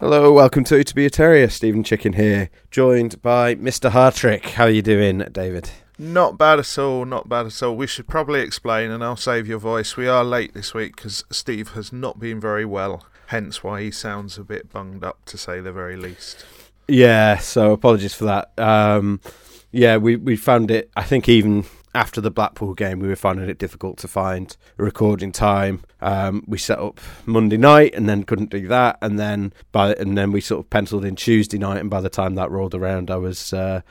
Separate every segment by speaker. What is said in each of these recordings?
Speaker 1: Hello, welcome to To Be a Terrier. Steven Chicken here, joined by Mr. Hartrick. How are you doing, David?
Speaker 2: Not bad at all, not bad at all. We should probably explain, and I'll save your voice. We are late this week because Steve has not been very well, hence why he sounds a bit bunged up, to say the very least.
Speaker 1: Yeah, so apologies for that. Um, yeah, we, we found it, I think, even after the Blackpool game, we were finding it difficult to find a recording time. Um, we set up Monday night and then couldn't do that, and then by and then we sort of penciled in Tuesday night, and by the time that rolled around, I was. Uh,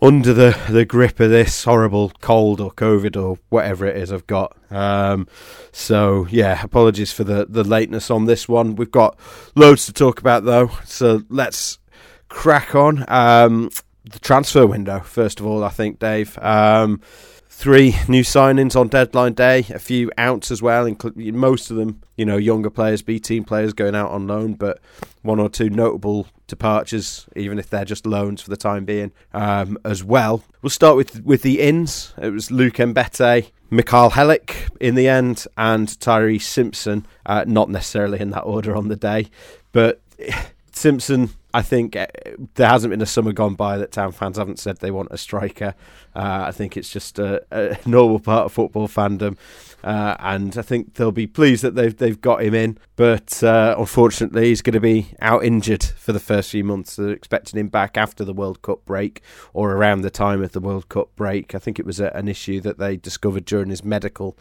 Speaker 1: under the, the grip of this horrible cold or COVID or whatever it is I've got. Um, so, yeah, apologies for the, the lateness on this one. We've got loads to talk about, though. So let's crack on. Um, the transfer window, first of all, I think, Dave. Um, three new signings on deadline day, a few outs as well, including most of them, you know, younger players, B team players going out on loan, but one or two notable departures, even if they're just loans for the time being, um, as well. We'll start with with the ins. It was Luke Mbete, Mikhail Helik in the end, and Tyreece Simpson. Uh, not necessarily in that order on the day, but Simpson I think uh, there hasn't been a summer gone by that town fans haven't said they want a striker. Uh, I think it's just a, a, normal part of football fandom, uh, and I think they'll be pleased that they've they've got him in. But uh, unfortunately, he's going to be out injured for the first few months. They're expecting him back after the World Cup break or around the time of the World Cup break. I think it was a, an issue that they discovered during his medical.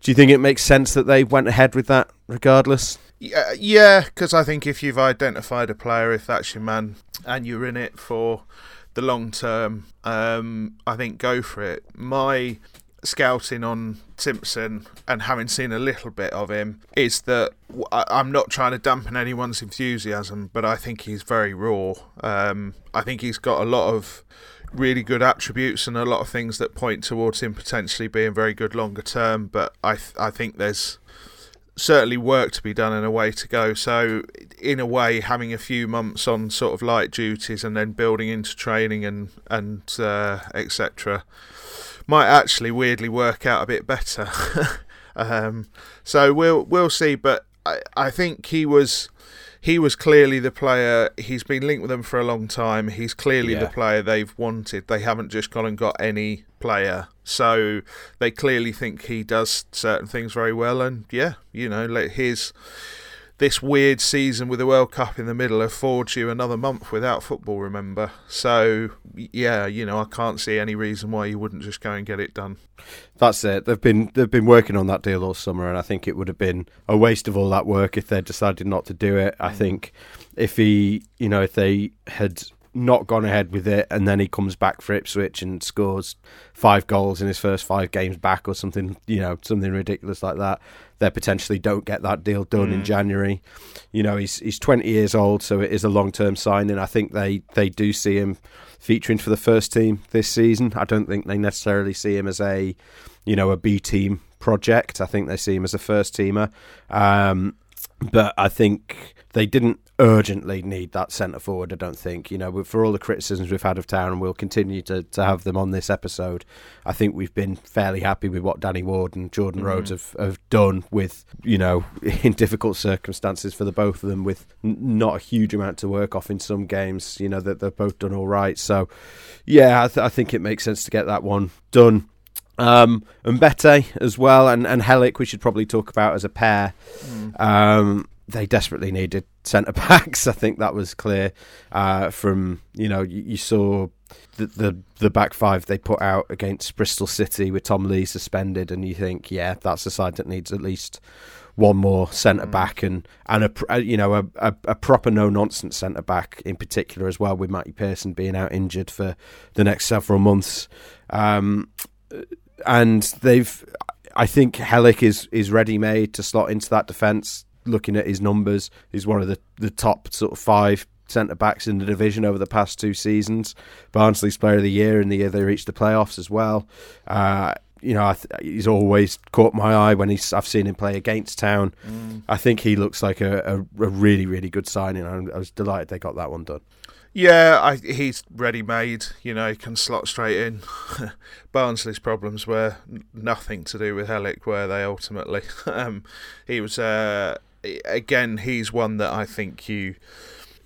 Speaker 1: Do you think it makes sense that they went ahead with that, regardless?
Speaker 2: Yeah, because I think if you've identified a player, if that's your man, and you're in it for the long term, um, I think go for it. My scouting on Simpson and having seen a little bit of him is that I'm not trying to dampen anyone's enthusiasm, but I think he's very raw. Um, I think he's got a lot of really good attributes and a lot of things that point towards him potentially being very good longer term. But I th- I think there's certainly work to be done and a way to go. So, in a way, having a few months on sort of light duties and then building into training and and uh, etc. might actually weirdly work out a bit better. um, so we'll we'll see. But I I think he was he was clearly the player. He's been linked with them for a long time. He's clearly yeah. the player they've wanted. They haven't just gone and got any player. So they clearly think he does certain things very well. And yeah, you know, his this weird season with the World Cup in the middle affords you another month without football, remember? So, yeah, you know, I can't see any reason why you wouldn't just go and get it done.
Speaker 1: That's it. They've been they've been working on that deal all summer, and I think it would have been a waste of all that work if they decided not to do it. I mm. think if he, you know, if they had not gone ahead with it, and then he comes back for Ipswich and scores five goals in his first five games back, or something, you know, something ridiculous like that. They potentially don't get that deal done mm. in January. You know, he's he's 20 years old, so it is a long term signing. I think they they do see him featuring for the first team this season. I don't think they necessarily see him as a, you know, a B team project. I think they see him as a first teamer. Um, but I think they didn't urgently need that centre forward. I don't think you know for all the criticisms we've had of Town, and we'll continue to, to have them on this episode. I think we've been fairly happy with what Danny Ward and Jordan mm-hmm. Rhodes have, have done with you know in difficult circumstances for the both of them with not a huge amount to work off in some games. You know that they've both done all right. So yeah, I, th- I think it makes sense to get that one done. Um, Mbete as well, and, and Helik we should probably talk about as a pair. Mm. Um, they desperately needed centre backs. I think that was clear uh, from you know you, you saw the, the, the back five they put out against Bristol City with Tom Lees suspended, and you think, yeah, that's a side that needs at least one more centre mm. back and and a you know a, a, a proper no nonsense centre back in particular as well with Matty Pearson being out injured for the next several months, um, and they've. I think Helik is is ready made to slot into that defence looking at his numbers, he's one of the, the top sort of five centre backs in the division over the past two seasons. Barnsley's Player of the Year in the year they reached the playoffs as well. Uh, you know, th- he's always caught my eye when he's I've seen him play against Town. Mm. I think he looks like a, a, a really really good signing. I, I was delighted they got that one done.
Speaker 2: Yeah, I, he's ready made. You know, he can slot straight in. Barnsley's problems were nothing to do with Helik, were they? Ultimately, um, he was. Uh, again, he's one that I think you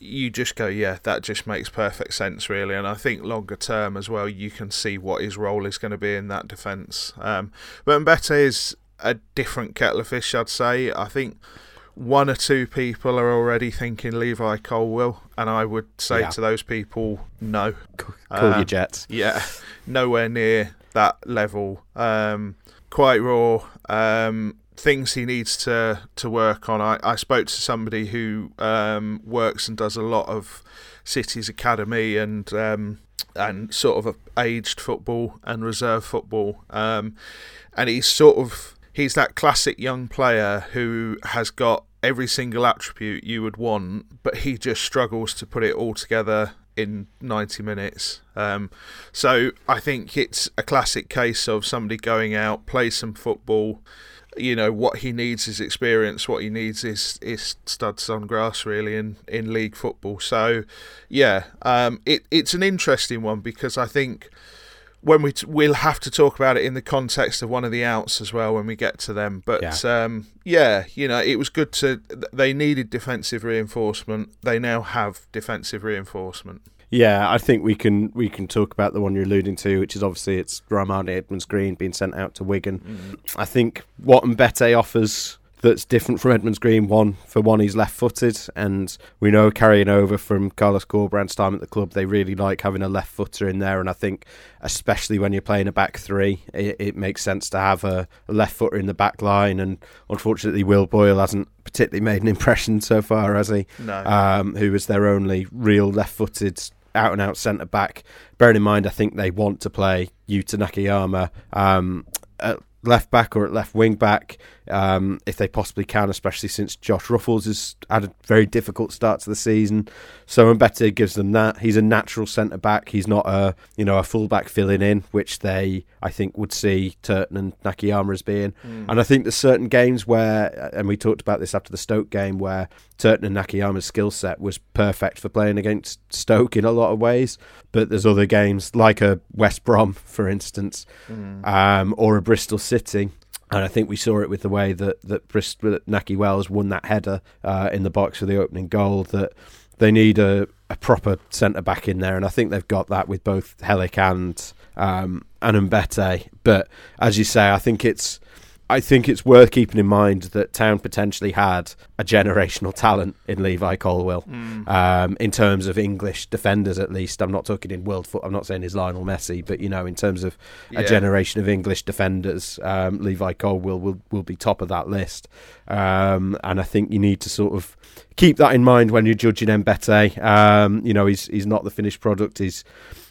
Speaker 2: you just go, yeah, that just makes perfect sense, really. And I think longer term as well, you can see what his role is going to be in that defence. Um, but Mbete is a different kettle of fish, I'd say. I think one or two people are already thinking Levi Colwill, and I would say yeah. to those people, no.
Speaker 1: Call uh, your jets.
Speaker 2: Yeah, nowhere near that level. Um, quite raw. Um, things he needs to to work on. I, I spoke to somebody who um, works and does a lot of City's academy and um, and sort of aged football and reserve football, um, and he's sort of he's that classic young player who has got every single attribute you would want, but he just struggles to put it all together in 90 minutes. Um, so I think it's a classic case of somebody going out, play some football. You know what he needs is experience. What he needs is is studs on grass, really, in, in league football. So, yeah, um, it it's an interesting one because I think when we t- we'll have to talk about it in the context of one of the outs as well when we get to them. But yeah. Um, yeah, you know, it was good to. They needed defensive reinforcement. They now have defensive reinforcement.
Speaker 1: Yeah, I think we can we can talk about the one you're alluding to, which is obviously it's Rarmani Edmonds Green being sent out to Wigan. Mm. I think what Mbete offers that's different from Edmonds Green. One for one, he's left-footed, and we know carrying over from Carlos Corberán's time at the club, they really like having a left-footer in there. And I think, especially when you're playing a back three, it, it makes sense to have a, a left-footer in the back line. And unfortunately, Will Boyle hasn't particularly made an impression so far, has he?
Speaker 2: No.
Speaker 1: Um, who was their only real left-footed out and out centre back. Bearing in mind, I think they want to play Yuta Nakayama um, at left back or at left wing back um, if they possibly can, especially since Josh Ruffles has had a very difficult start to the season. So Mbete gives them that. He's a natural centre back. He's not a you know a full back filling in, which they I think would see Turton and Nakayama as being. Mm. And I think there's certain games where, and we talked about this after the Stoke game, where Turton and Nakayama's skill set was perfect for playing against Stoke in a lot of ways. But there's other games like a West Brom, for instance, mm. um, or a Bristol City and I think we saw it with the way that that, Brist- that Nahki Wells won that header uh, in the box for the opening goal. That they need a, a proper centre back in there, and I think they've got that with both Helik and um, and Mbete. But as you say, I think it's I think it's worth keeping in mind that Town potentially had a generational talent in Levi Colwill mm. um, in terms of English defenders, at least. I'm not talking in world foot. I'm not saying he's Lionel Messi, but you know, in terms of yeah. a generation of English defenders, um, Levi Colwill will will be top of that list. Um, and I think you need to sort of keep that in mind when you're judging Mbete. Um, you know, he's he's not the finished product. He's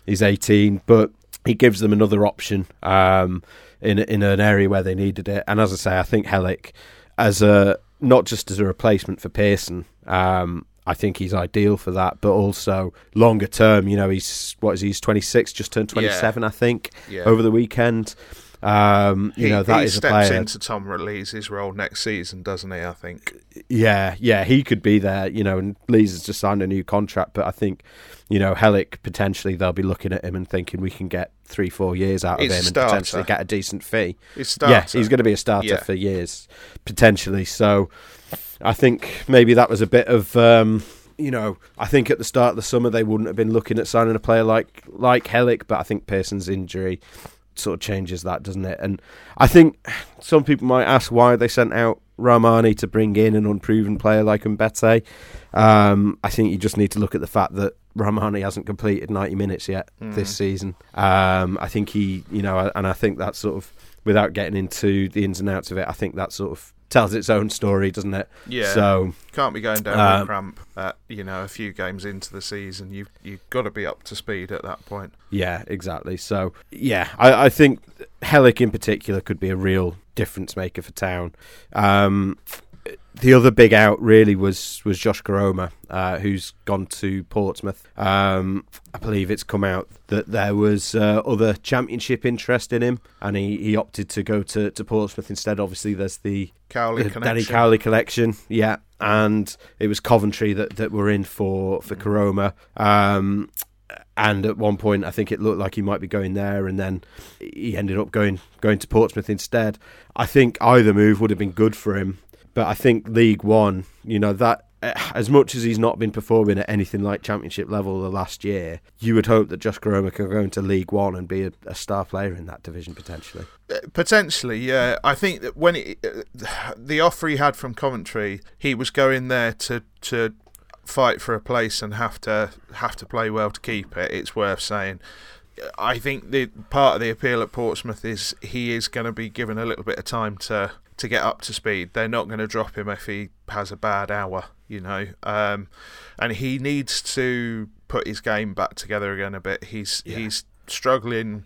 Speaker 1: he's 18, but he gives them another option. Um, in in an area where they needed it. And as I say, I think Helik as a not just as a replacement for Pearson. Um, I think he's ideal for that, but also longer term. You know, he's what is he, he's twenty six, just turned twenty seven, yeah. I think, yeah. over the weekend. Um, you
Speaker 2: he,
Speaker 1: know that
Speaker 2: he
Speaker 1: is
Speaker 2: steps
Speaker 1: a player.
Speaker 2: into Tom Lees' role next season, doesn't he? I think.
Speaker 1: Yeah, yeah, he could be there. You know, and Lees has just signed a new contract, but I think, you know, Helik potentially they'll be looking at him and thinking we can get three, four years out of him and potentially get a decent fee. He's Yeah, he's going to be a starter yeah. for years potentially. So, I think maybe that was a bit of. Um, you know, I think at the start of the summer they wouldn't have been looking at signing a player like like Helik, but I think Pearson's injury sort of changes that, doesn't it? And I think some people might ask why they sent out Rarmani to bring in an unproven player like Mbete. Um, I think you just need to look at the fact that Rarmani hasn't completed 90 minutes yet mm. this season. Um, I think he, you know, and I think that sort of, without getting into the ins and outs of it, I think that sort of tells its own story, doesn't it?
Speaker 2: Yeah.
Speaker 1: So
Speaker 2: can't be going down um, with cramp at you know a few games into the season. You've you've got to be up to speed at that point.
Speaker 1: Yeah, exactly. So yeah, I, I think Helik in particular could be a real difference maker for Town. Um, the other big out really was was Josh Koroma, uh, who's gone to Portsmouth. Um, I believe it's come out that there was uh, other championship interest in him, and he, he opted to go to, to Portsmouth instead. Obviously, there's the,
Speaker 2: Cowley
Speaker 1: the
Speaker 2: connection.
Speaker 1: Danny Cowley collection, yeah, and it was Coventry that, that were in for for Koroma. Um, and at one point, I think it looked like he might be going there, and then he ended up going going to Portsmouth instead. I think either move would have been good for him, but I think League One, you know, that as much as he's not been performing at anything like Championship level the last year, you would hope that Josh Koroma can go into League One and be a, a star player in that division potentially.
Speaker 2: Uh, Potentially, yeah. I think that when it, uh, the offer he had from Coventry, he was going there to to fight for a place and have to have to play well to keep it. It's worth saying. I think the part of the appeal at Portsmouth is he is going to be given a little bit of time to to get up to speed. They're not going to drop him if he has a bad hour, you know. Um, and he needs to put his game back together again a bit. He's
Speaker 1: Yeah.
Speaker 2: he's struggling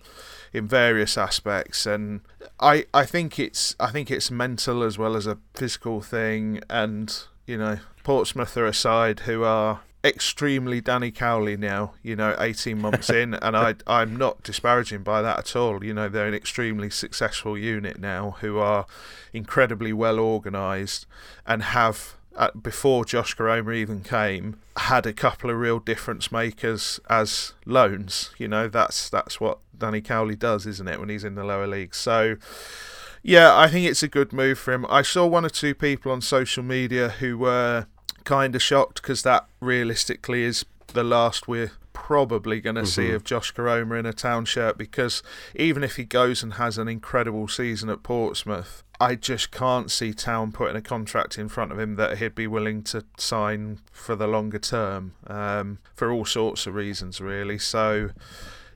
Speaker 2: in various aspects and I, I think it's I think it's mental as well as a physical thing and you know Portsmouth are a side who are extremely Danny Cowley now you know 18 months in and I I'm not disparaging by that at all you know they're an extremely successful unit now who are incredibly well organised and have uh, before Josh Koroma even came, had a couple of real difference makers as loans. You know, that's that's what Danny Cowley does, isn't it, when he's in the lower leagues? So, yeah, I think it's a good move for him. I saw one or two people on social media who were kind of shocked because that realistically is the last we're probably going to see
Speaker 1: Mhm.
Speaker 2: of Josh Koroma in a town shirt because even if he goes and has an incredible season at Portsmouth, I just can't see Town putting a contract in front of him that he'd be willing to sign for the longer term um, for all sorts of reasons, really. So,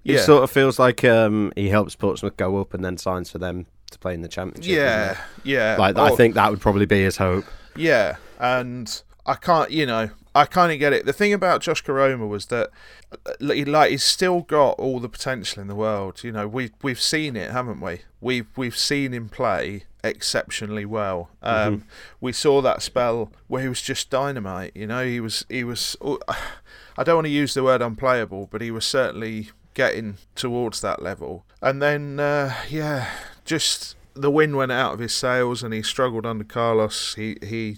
Speaker 1: It sort of feels like um, he helps Portsmouth go up and then signs for them to play in the Championship.
Speaker 2: yeah, yeah.
Speaker 1: like I think that would probably be his hope.
Speaker 2: Yeah, and I can't, you know, I kind of get it. The thing about Josh Koroma was that, uh, like, he's still got all the potential in the world. You know, we we've seen it, haven't we? We've we've seen him play exceptionally well. Um, We saw that spell where he was just dynamite. You know, he was he was. I don't want to use the word unplayable, but he was certainly getting towards that level. And then, uh, yeah, just the wind went out of his sails, and he struggled under Carlos. He he.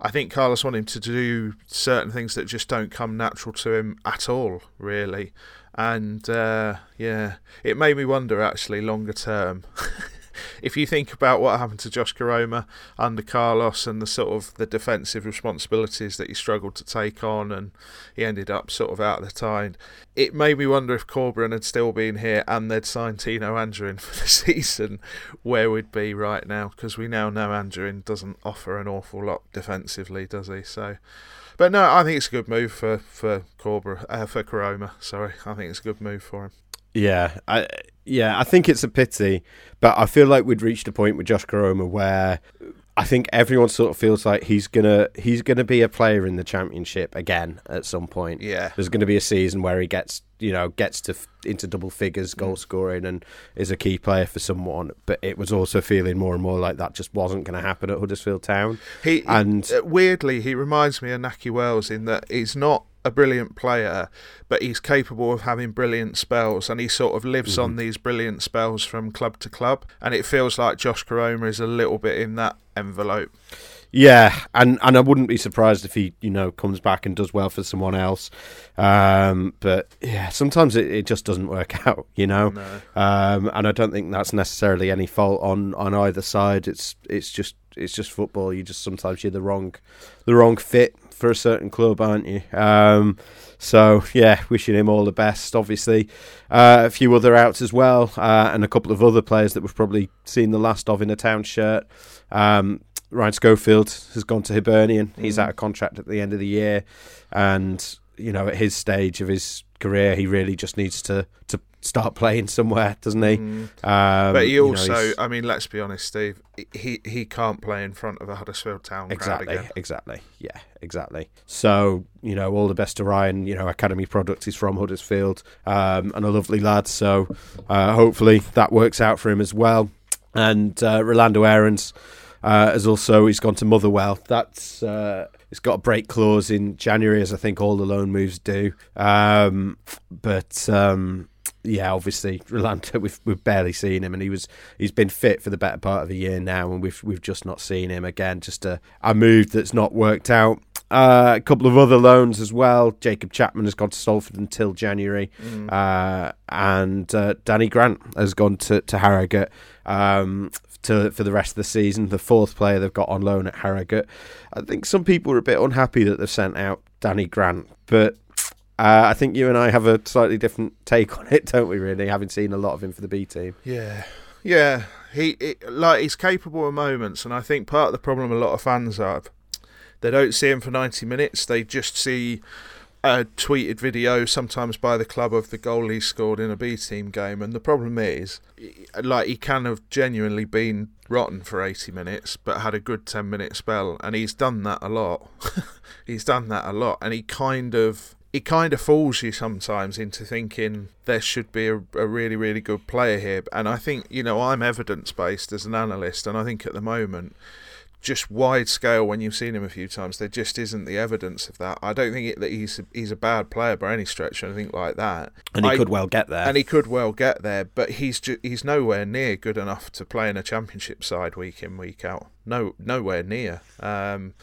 Speaker 2: I think Carlos wanted him to do certain things that just don't come natural to him at all, really. And uh, yeah, it made me wonder actually longer term. if you think about what happened to Josh Koroma under Carlos and the sort of the defensive responsibilities that he struggled to take on, and he ended up sort of out of the tide. It made me wonder if Corberan had still been here and they'd signed Tino Anjorin for the season, where we'd be right now. Because we now know Anjorin doesn't offer an awful lot defensively, does he? So. But no, I think it's a good move for for Corbra, uh, for Koroma. Sorry, I think it's a good move for him.
Speaker 1: Yeah, I yeah, I think it's a pity, but I feel like we'd reached a point with Josh Koroma where I think everyone sort of feels like he's gonna he's gonna be a player in the championship again at some point.
Speaker 2: Yeah,
Speaker 1: There's going to be a season where he gets you know gets to into double figures
Speaker 2: Mm.
Speaker 1: goal scoring and is a key player for someone, but it was also feeling more and more like that just wasn't going to happen at Huddersfield Town.
Speaker 2: he
Speaker 1: And
Speaker 2: weirdly he reminds me of Nahki Wells in that he's not a brilliant player, but he's capable of having brilliant spells, and he sort of lives on these brilliant spells from club to club. And it feels like Josh Koroma is a little bit in that envelope.
Speaker 1: Yeah, and and I wouldn't be surprised if he, you know, comes back and does well for someone else. Um, but yeah, sometimes it, it just doesn't work out, you know.
Speaker 2: No.
Speaker 1: Um, and I don't think that's necessarily any fault on, on either side. It's it's just it's just football. You just sometimes you're the wrong the wrong fit for a certain club, aren't you? Um, so yeah, wishing him all the best. Obviously, uh, a few other outs as well, uh, and a couple of other players that we've probably seen the last of in a town shirt. Um, Ryan Schofield has gone to Hibernian. He's
Speaker 2: Mhm.
Speaker 1: out of contract at the end of the year, and you know at his stage of his career, he really just needs to to start playing somewhere, doesn't he?
Speaker 2: Mm.
Speaker 1: Um,
Speaker 2: But he
Speaker 1: you know,
Speaker 2: also, I mean, let's be honest, Steve. He he can't play in front of a Huddersfield Town crowd
Speaker 1: exactly,
Speaker 2: again.
Speaker 1: exactly, yeah, exactly. So you know, all the best to Ryan. You know, Academy Products is from Huddersfield, um, and a lovely lad. So uh, hopefully that works out for him as well. And uh, Rolando Aarons. Uh, has also he's gone to Motherwell. That's uh, it's got a break clause in January, as I think all the loan moves do. Um, but um, yeah, obviously Rolando, we've we've barely seen him, and he was he's been fit for the better part of a year now, and we've we've just not seen him again. Just a, a move that's not worked out. Uh, a couple of other loans as well. Jacob Chapman has gone to Salford until January, mm. uh, and uh, Danny Grant has gone to to Harrogate um, to for the rest of the season. The fourth player they've got on loan at Harrogate. I think some people are a bit unhappy that they've sent out Danny Grant, but uh, I think you and I have a slightly different take on it, don't we? Really, having seen a lot of him for the B team.
Speaker 2: Yeah, yeah. He it, like he's capable of moments, and I think part of the problem a lot of fans have, they don't see him for ninety minutes. They just see a tweeted video, sometimes by the club, of the goal he scored in a B team game. And the problem is, like, he can have genuinely been rotten for 80 minutes, but had a good 10 minute spell. And he's done that a lot. he's done that a lot. And he kind of it kind of fools you sometimes into thinking there should be a, a, really, really good player here. And I think, you know, I'm evidence based as an analyst, and I think at the moment, just wide scale when you've seen him a few times, there just isn't the evidence of that. I don't think it, that he's a, he's a bad player by any stretch or anything like that.
Speaker 1: And he
Speaker 2: I,
Speaker 1: could well get there.
Speaker 2: And he could well get there, but he's ju- he's nowhere near good enough to play in a championship side week in week out. No, nowhere near. Um,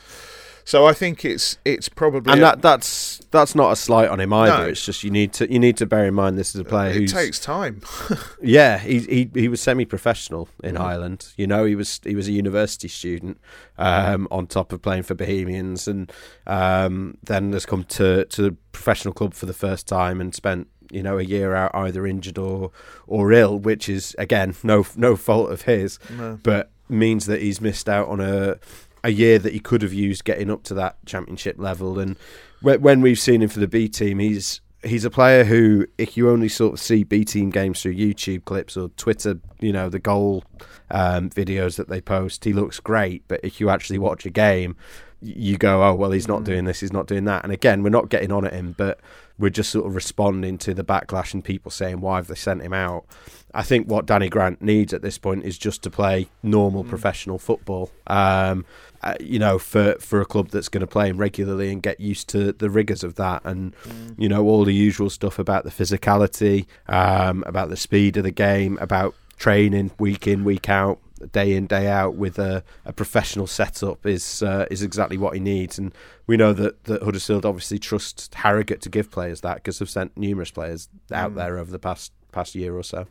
Speaker 2: so I think it's it's probably
Speaker 1: and that that's that's not a slight on him either. No. It's just you need to you need to bear in mind this is a player who
Speaker 2: takes time.
Speaker 1: yeah, he he he was semi-professional in mm. Ireland. You know, he was he was a university student um, on top of playing for Bohemians, and um, then has come to to the professional club for the first time and spent you know a year out either injured or or ill, which is again no no fault of his, no. but means that he's missed out on a a year that he could have used getting up to that championship level. And when we've seen him for the B team, he's he's a player who, if you only sort of see B team games through YouTube clips or Twitter, you know, the goal um, videos that they post, he looks great. But if you actually watch a game, you go, oh well, he's not mm. doing this, he's not doing that. And again, we're not getting on at him, but we're just sort of responding to the backlash and people saying why have they sent him out. I think what Danny Grant needs at this point is just to play normal mm. professional football. Um, uh, you know, for, for a club that's going to play him regularly and get used to the rigors of that, and mm. you know all the usual stuff about the physicality, um, about the speed of the game, about training week in week out, day in day out with a, a professional setup is uh, is exactly what he needs. And we know that, that Huddersfield obviously trusts Harrogate to give players that because they've sent numerous players out mm. there over the past past year or so.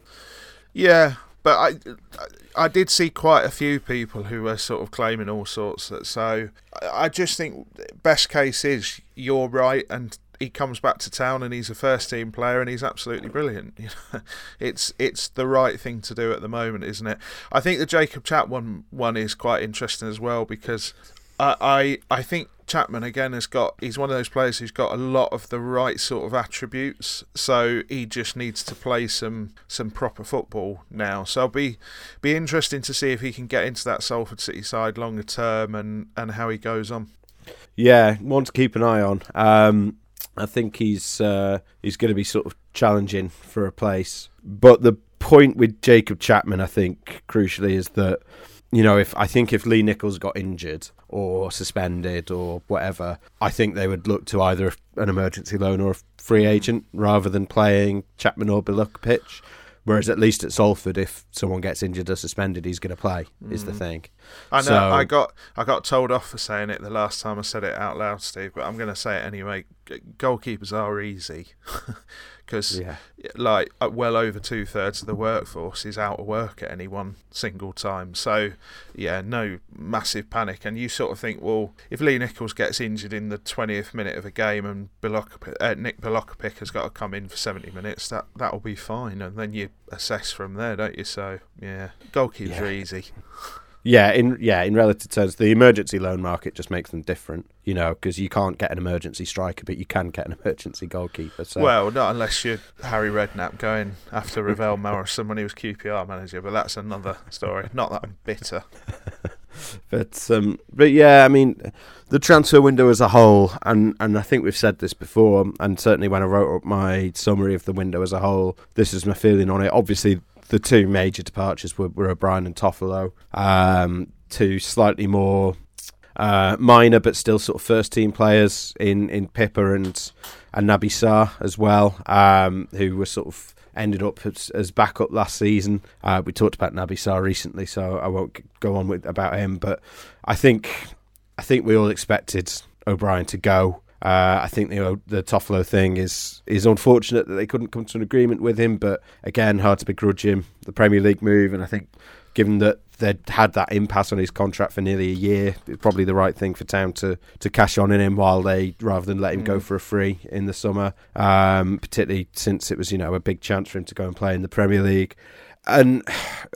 Speaker 2: Yeah, but I, I did see quite a few people who were sort of claiming all sorts. That so I just think best case is you're right, and he comes back to town and he's a first team player and he's absolutely brilliant. You know, it's it's the right thing to do at the moment, isn't it? I think the Jacob Chapman one is quite interesting as well because I I, I think Chapman again has got he's one of those players who's got a lot of the right sort of attributes so he just needs to play some some proper football now so I'll be be interesting to see if he can get into that Salford City side longer term and and how he goes on
Speaker 1: yeah one to keep an eye on um, I think he's uh, he's going to be sort of challenging for a place but the point with Jacob Chapman I think crucially is that you know, if I think if Lee Nicholls got injured or suspended or whatever, I think they would look to either an emergency loan or a free agent rather than playing Chapman or Bilokapic. Whereas at least at Salford, if someone gets injured or suspended, he's going to play. Is mm. the thing.
Speaker 2: I know. So, I got I got told off for saying it the last time I said it out loud, Steve. But I'm going to say it anyway. Goalkeepers are easy. because yeah. like uh, well over two thirds of the workforce is out of work at any one single time. So yeah, no massive panic. And you sort of think, well, if Lee Nicholls gets injured in the twentieth minute of a game and Bilok- uh, Nick Bilokapic has got to come in for seventy minutes, that that'll be fine. And then you assess from there, don't you? So yeah, goalkeepers yeah. are easy.
Speaker 1: Yeah, in yeah, in relative terms, the emergency loan market just makes them different. You know, because you can't get an emergency striker, but you can get an emergency goalkeeper. So.
Speaker 2: Well, not unless you're Harry Redknapp going after Ravel Morrison when he was QPR manager, but that's another story. Not that I'm bitter.
Speaker 1: but um, but yeah, I mean, the transfer window as a whole, and and I think we've said this before, and certainly when I wrote up my summary of the window as a whole, this is my feeling on it. Obviously, the two major departures were, were O'Brien and Toffolo. Um, two slightly more uh, minor but still sort of first team players in in Pipa and and Naby Sarr as well, um, who were sort of ended up as, as backup last season. Uh, we talked about Naby Sarr recently, so I won't go on with about him. But I think I think we all expected O'Brien to go. Uh, I think the the Toffolo thing is is unfortunate that they couldn't come to an agreement with him, but again, hard to begrudge him the Premier League move, and I think given that they'd had that impasse on his contract for nearly a year, it's probably the right thing for Town to, to cash on in him while they rather than let him mm. go for a free in the summer. Um, particularly since it was you know a big chance for him to go and play in the Premier League, and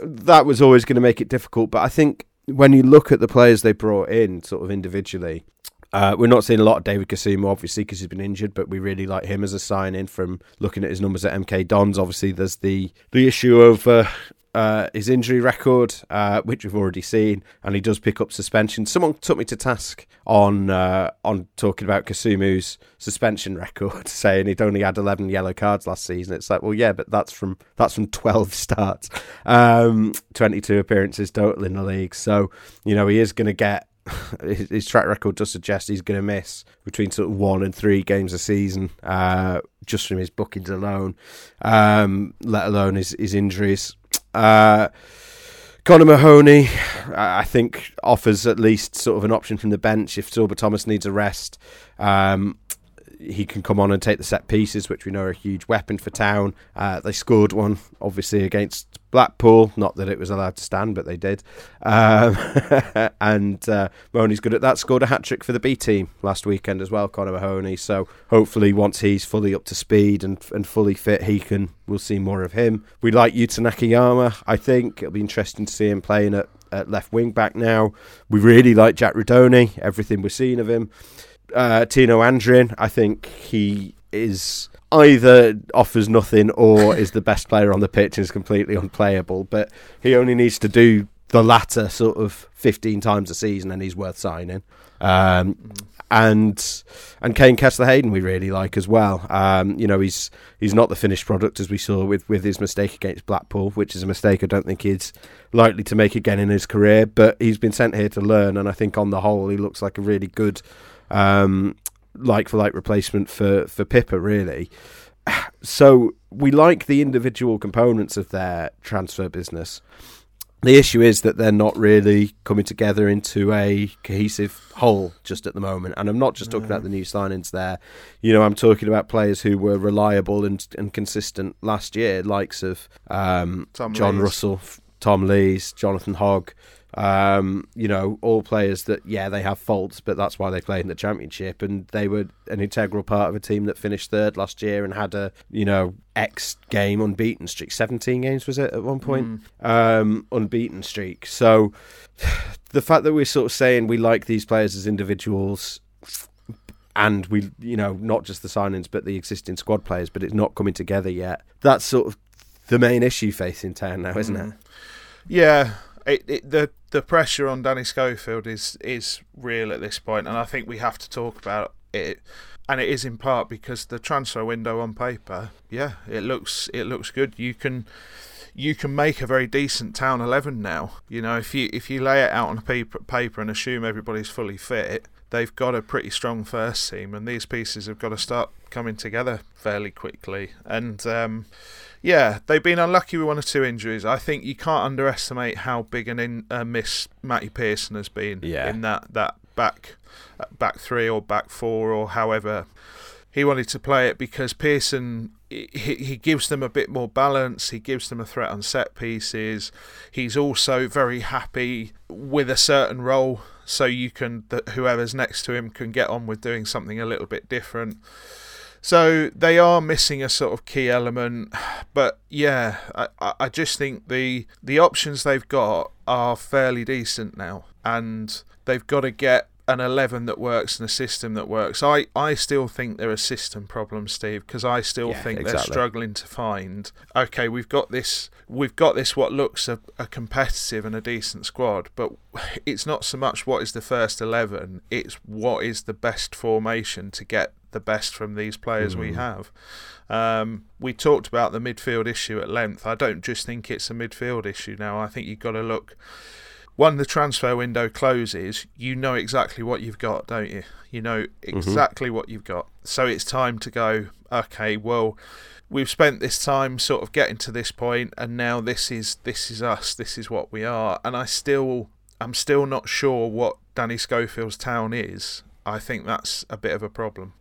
Speaker 1: that was always going to make it difficult. But I think when you look at the players they brought in, sort of individually, uh, we're not seeing a lot of David Kasumu, obviously, because he's been injured, but we really like him as a sign in from looking at his numbers at MK Dons. Obviously, there's the the issue of uh, uh, his injury record, uh, which we've already seen, and he does pick up suspension. Someone took me to task on uh, on talking about Kasumu's suspension record, saying he'd only had eleven yellow cards last season. It's like, well, yeah, but that's from that's from twelve starts, um, twenty two appearances total in the league. So you know he is going to get his, track record does suggest he's going to miss between sort of one and three games a season, uh, just from his bookings alone, um, let alone his, his injuries. Uh, Connor Mahoney, I think, offers at least sort of an option from the bench if Sorba Thomas needs a rest. Um, he can come on and take the set pieces, which we know are a huge weapon for Town. Uh, they scored one, obviously, against Blackpool. Not that it was allowed to stand, but they did. Um, and uh, Mahoney's good at that. Scored a hat trick for the B team last weekend as well, Connor Mahoney. So hopefully, once he's fully up to speed and, and fully fit, he can. We'll see more of him. We like Yuta Nakayama. I think it'll be interesting to see him playing at, at left wing back now. We really like Jack Rudoni. Everything we're seeing of him uh, Tino Anjorin. I think he is either offers nothing or is the best player on the pitch and is completely unplayable. But he only needs to do the latter sort of 15 times a season and he's worth signing. Um, mm. And and Kaine Kesler-Hayden we really like as well. Um, you know he's he's not the finished product as we saw with, with his mistake against Blackpool, which is a mistake I don't think he's likely to make again in his career. But he's been sent here to learn, and I think on the whole he looks like a really good um, like for like replacement for for Pipa really. So we like the individual components of their transfer business. The issue is that they're not really coming together into a cohesive whole just at the moment. And I'm not just talking about the new signings there. You know, I'm talking about players who were reliable and, and consistent last year, likes of um, John Lees. Russell, Tom Lees, Jonathan Hogg, um, you know, all players that yeah they have faults, but that's why they play in the championship, and they were an integral part of a team that finished third last year and had a you know X game unbeaten streak, seventeen games was it at one point, mm. um, unbeaten streak. So the fact that we're sort of saying we like these players as individuals and we you know not just the signings but the existing squad players but it's not coming together yet that's sort of the main issue facing town now isn't mm. it
Speaker 2: yeah it, it, the the pressure on Danny Schofield is is real at this point, and I think we have to talk about it. And it is in part because the transfer window on paper, yeah, it looks it looks good. You can you can make a very decent town eleven now. You know, if you if you lay it out on paper, paper and assume everybody's fully fit, they've got a pretty strong first team, and these pieces have got to start coming together fairly quickly. And um, yeah, they've been unlucky with one or two injuries. I think you can't underestimate how big an in, uh, miss Matty Pearson has been yeah. in that that back back three or back four or however he wanted to play it because Pearson he, he gives them a bit more balance. He gives them a threat on set pieces. He's also very happy with a certain role, so you can that whoever's next to him can get on with doing something a little bit different. So they are missing a sort of key element, but yeah, I, I just think the the options they've got are fairly decent now, and they've got to get an 11 that works and a system that works. I, I still think there are system problems, Steve, because I still yeah, think exactly. they're struggling to find. Okay, we've got this. We've got this. What looks a, a competitive and a decent squad, but it's not so much what is the first 11. It's what is the best formation to get the best from these players mm. we have. Um, we talked about the midfield issue at length. I don't just think it's a midfield issue now. I think you've got to look when the transfer window closes, you know exactly what you've got, don't you? You know exactly mm-hmm. what you've got. So it's time to go, okay, well, we've spent this time sort of getting to this point and now this is this is us, this is what we are. And I still I'm still not sure what Danny Schofield's town is. I think that's a bit of a problem.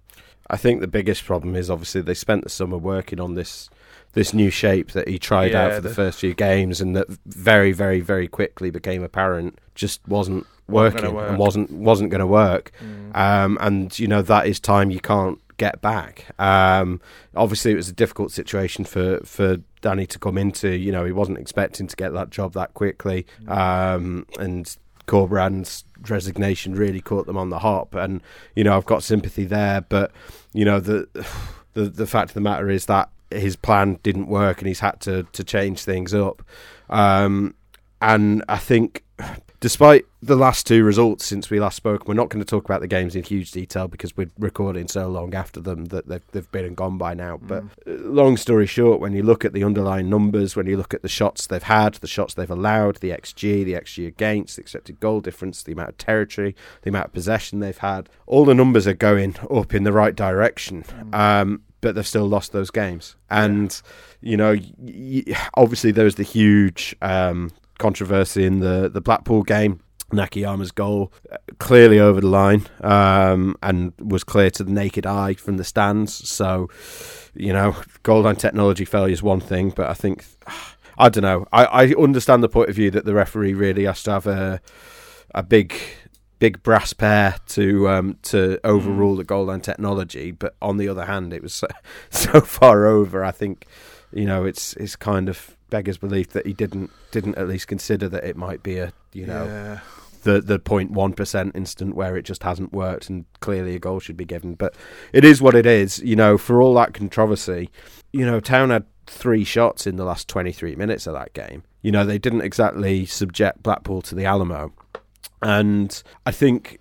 Speaker 1: I think the biggest problem is obviously they spent the summer working on this this new shape that he tried yeah, out for the, the, first few games, and that very, very, very quickly became apparent just wasn't working work. and wasn't wasn't going to work. Mm. Um, and you know that is time you can't get back. Um, obviously, it was a difficult situation for for Danny to come into. You know, he wasn't expecting to get that job that quickly, mm. um, and Corberán's resignation really caught them on the hop. And you know, I've got sympathy there, but you know the the the fact of the matter is that his plan didn't work and he's had to to change things up. Um, and I think, despite the last two results since we last spoke, we're not going to talk about the games in huge detail because we're recording so long after them that they've, they've been and gone by now. Mm. But long story short, when you look at the underlying numbers, when you look at the shots they've had, the shots they've allowed, the XG, the XG against, the expected goal difference, the amount of territory, the amount of possession they've had, all the numbers are going up in the right direction. Mm. Um, but they've still lost those games. And yeah. you know, obviously there was the huge um, controversy in the the Blackpool game. Nakayama's goal uh, clearly over the line um, and was clear to the naked eye from the stands. So, you know, goal line technology failure is one thing, but I think I don't know. I, I understand the point of view that the referee really has to have a a big big brass pair to um, to overrule mm. the goal line technology. But on the other hand, it was so, so, far over. I think you know it's it's kind of beggars belief that he didn't didn't at least consider that it might be a you know. Yeah. The the point one percent instant where it just hasn't worked and clearly a goal should be given, but it is what it is. You know, for all that controversy, you know, Town had three shots in the last twenty three minutes of that game. You know, they didn't exactly subject Blackpool to the Alamo and I think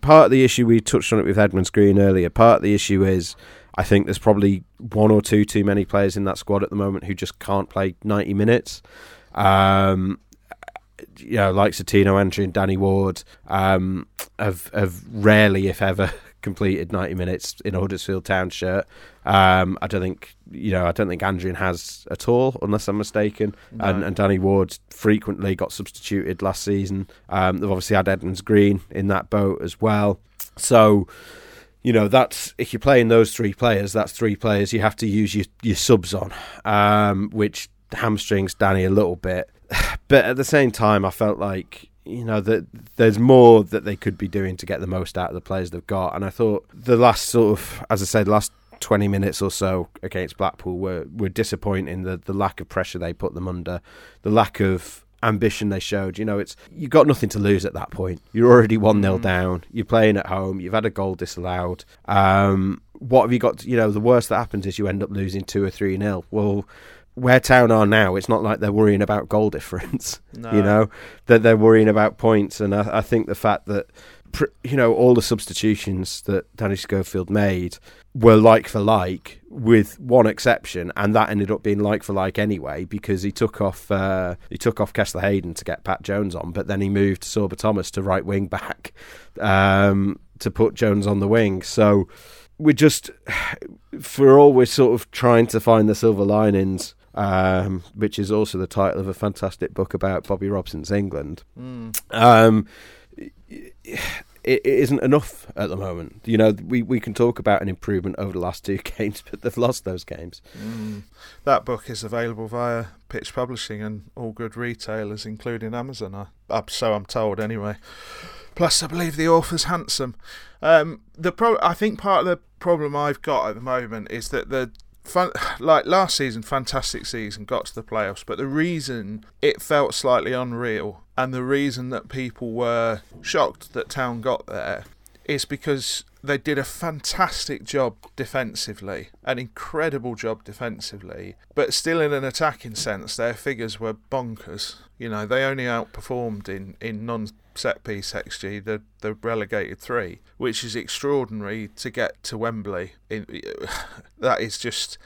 Speaker 1: part of the issue we touched on it with Edmonds Green earlier. Part of the issue is I think there's probably one or two too many players in that squad at the moment who just can't play 90 minutes. Um, you know, like Satino Entry and Danny Ward um, have have rarely, if ever, completed 90 minutes in a Huddersfield Town shirt. Um, I don't think you know. I don't think Anjorin has at all, unless I'm mistaken. No. And, and, Danny Ward frequently got substituted last season. Um, they've obviously had Edmonds Green in that boat as well. So you know that's if you're playing those three players, that's three players you have to use your, your subs on, um, which hamstrings Danny a little bit. But at the same time, I felt like you know that there's more that they could be doing to get the most out of the players they've got. And I thought the last sort of, as I said, last 20 minutes or so against Blackpool were were disappointing. The the lack of pressure they put them under, the lack of ambition they showed. You know, it's you've got nothing to lose at that point. You're already one 0 mm. down. You're playing at home. You've had a goal disallowed. Um, what have you got? To, you know, the worst that happens is you end up losing two or three nil. Well where Town are now, it's not like they're worrying about goal difference. No. You know, that they're, worrying about points, and I, I, think the fact that you know all the substitutions that Danny Schofield made were like for like, with one exception, and that ended up being like for like anyway because he took off uh, he took off Kesler Hayden to get Pat Jones on, but then he moved Sorba Thomas to right wing back um, to put Jones on the wing. So we're just for all we're sort of trying to find the silver linings um, which is also the title of a fantastic book about Bobby Robson's England. Mm. Um, it isn't enough at the moment. You know, we, we can talk about an improvement over the last two games, but they've lost those games.
Speaker 2: Mm. That book is available via Pitch Publishing and all good retailers, including Amazon. I, so I'm told, anyway. Plus, I believe the author's handsome. Um, the pro- I think part of the problem I've got at the moment is that the fun, like last season, fantastic season, got to the playoffs. But the reason it felt slightly unreal, and the reason that people were shocked that Town got there, is because they did a fantastic job defensively, an incredible job defensively, but still in an attacking sense, their figures were bonkers. You know, they only outperformed in, in non set piece XG, the, the relegated three, which is extraordinary to get to Wembley. In, that is just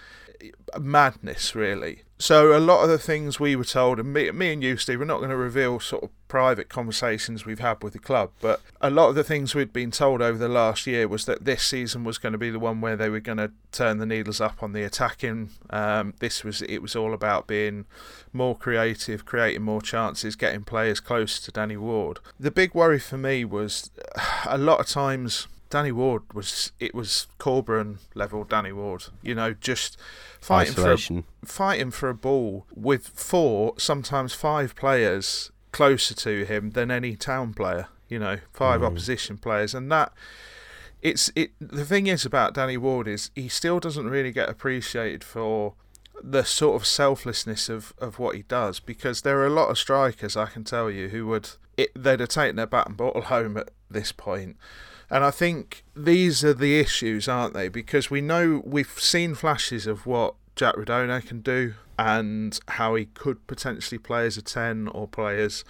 Speaker 2: madness, really. So a lot of the things we were told, and me, me and you, Steve, we're not going to reveal sort of private conversations we've had with the club, but a lot of the things we'd been told over the last year was that this season was going to be the one where they were going to turn the needles up on the attacking. Um, this was it was all about being more creative, creating more chances, getting players close to Danny Ward. The big worry for me was a lot of times Danny Ward was it was Corberan level Danny Ward. You know, just fighting
Speaker 1: Isolation.
Speaker 2: for a, fighting for a ball with four, sometimes five players closer to him than any town player. You know, five
Speaker 1: Mm.
Speaker 2: opposition players, and that it's it. The thing is about Danny Ward is he still doesn't really get appreciated for the sort of selflessness of, of what he does because there are a lot of strikers I can tell you who would it, they'd have taken their bat and bottle home at this point. And I think these are the issues, aren't they? Because we know we've seen flashes of what Jack Rudoni can do and how he could potentially play as a 10 or play as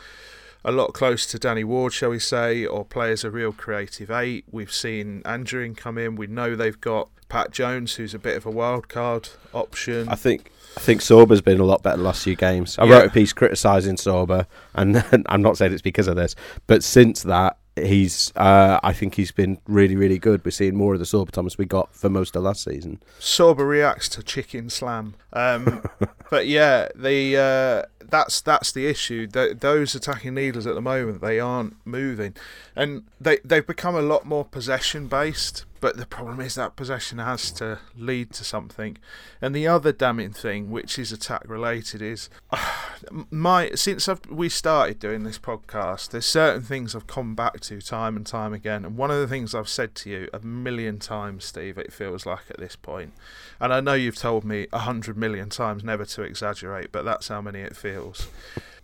Speaker 2: a lot close to Danny Ward, shall we say, or play as a real creative 8. We've seen Andrew come in. We know they've got Pat Jones, who's a bit of a wild card option.
Speaker 1: I think I think Sorba's been a lot better the last few games. I
Speaker 2: Yeah.
Speaker 1: wrote a piece criticising Sorber, and I'm not saying it's because of this, but since that he's uh, I think he's been really really good. We're seeing more of the Sorba Thomas we got for most of last season.
Speaker 2: Sorba reacts to chicken slam. Um, but yeah, the uh, that's that's the issue. Th- those attacking needles at the moment they aren't moving, and they they've become a lot more possession based. But the problem is that possession has to lead to something. And the other damning thing, which is attack related, is my since I've, we started doing this podcast, there's certain things I've come back to time and time again. And one of the things I've said to you a million times, Steve, it feels like at this point, and I know you've told me a hundred million times never to exaggerate, but that's how many it feels.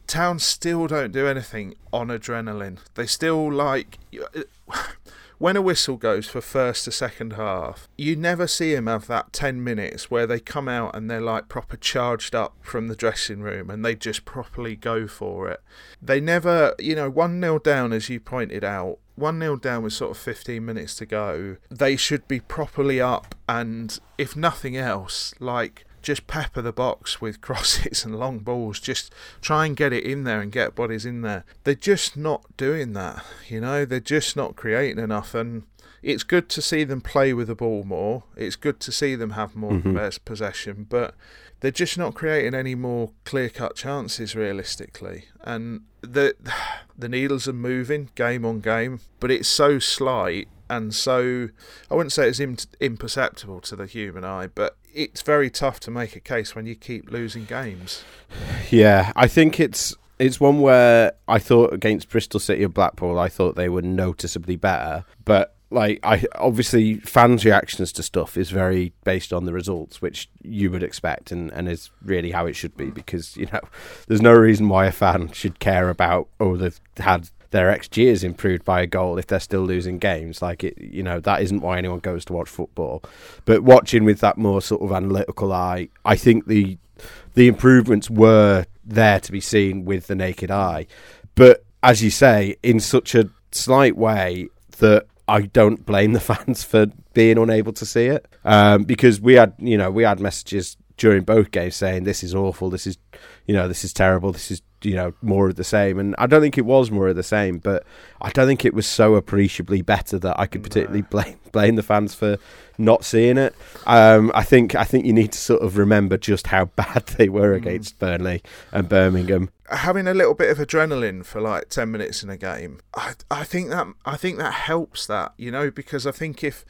Speaker 2: Towns still don't do anything on adrenaline. They still like. Uh, When a whistle goes for first to second half, you never see him have that 10 minutes where they come out and they're like proper charged up from the dressing room and they just properly go for it. They never, you know, 1 0 down, as you pointed out, 1 0 down with sort of 15 minutes to go. They should be properly up and, if nothing else, like just pepper the box with crosses and long balls. Just try and get it in there and get bodies in there. They're just not doing that, you know. They're just not creating enough, and it's good to see them play with the ball more. It's good to see them have more mm possession, but they're just not creating any more clear-cut chances realistically. And the the needles are moving game on game, but it's so slight and so I wouldn't say it's imperceptible to the human eye, but it's very tough to make a case when you keep losing games.
Speaker 1: Yeah, I think it's it's one where I thought against Bristol City or Blackpool, I thought they were noticeably better, but like I obviously fans' reactions to stuff is very based on the results, which you would expect, and and is really how it should be because you know there's no reason why a fan should care about oh they've had their XG is improved by a goal if they're still losing games. Like it, you know, that isn't why anyone goes to watch football. But watching with that more sort of analytical eye, I think the the improvements were there to be seen with the naked eye. But as you say, in such a slight way that I don't blame the fans for being unable to see it um, because we had, you know, we had messages during both games saying this is awful, this is, you know, this is terrible, this is you know more of the same. And i don't think it was more of the same but i don't think it was so appreciably better that i could particularly blame blame the fans for not seeing it. Um, i think i think you need to sort of remember just how bad they were against burnley and birmingham.
Speaker 2: Having a little bit of adrenaline for like 10 minutes in a game i i think that i think that helps that you know because i think if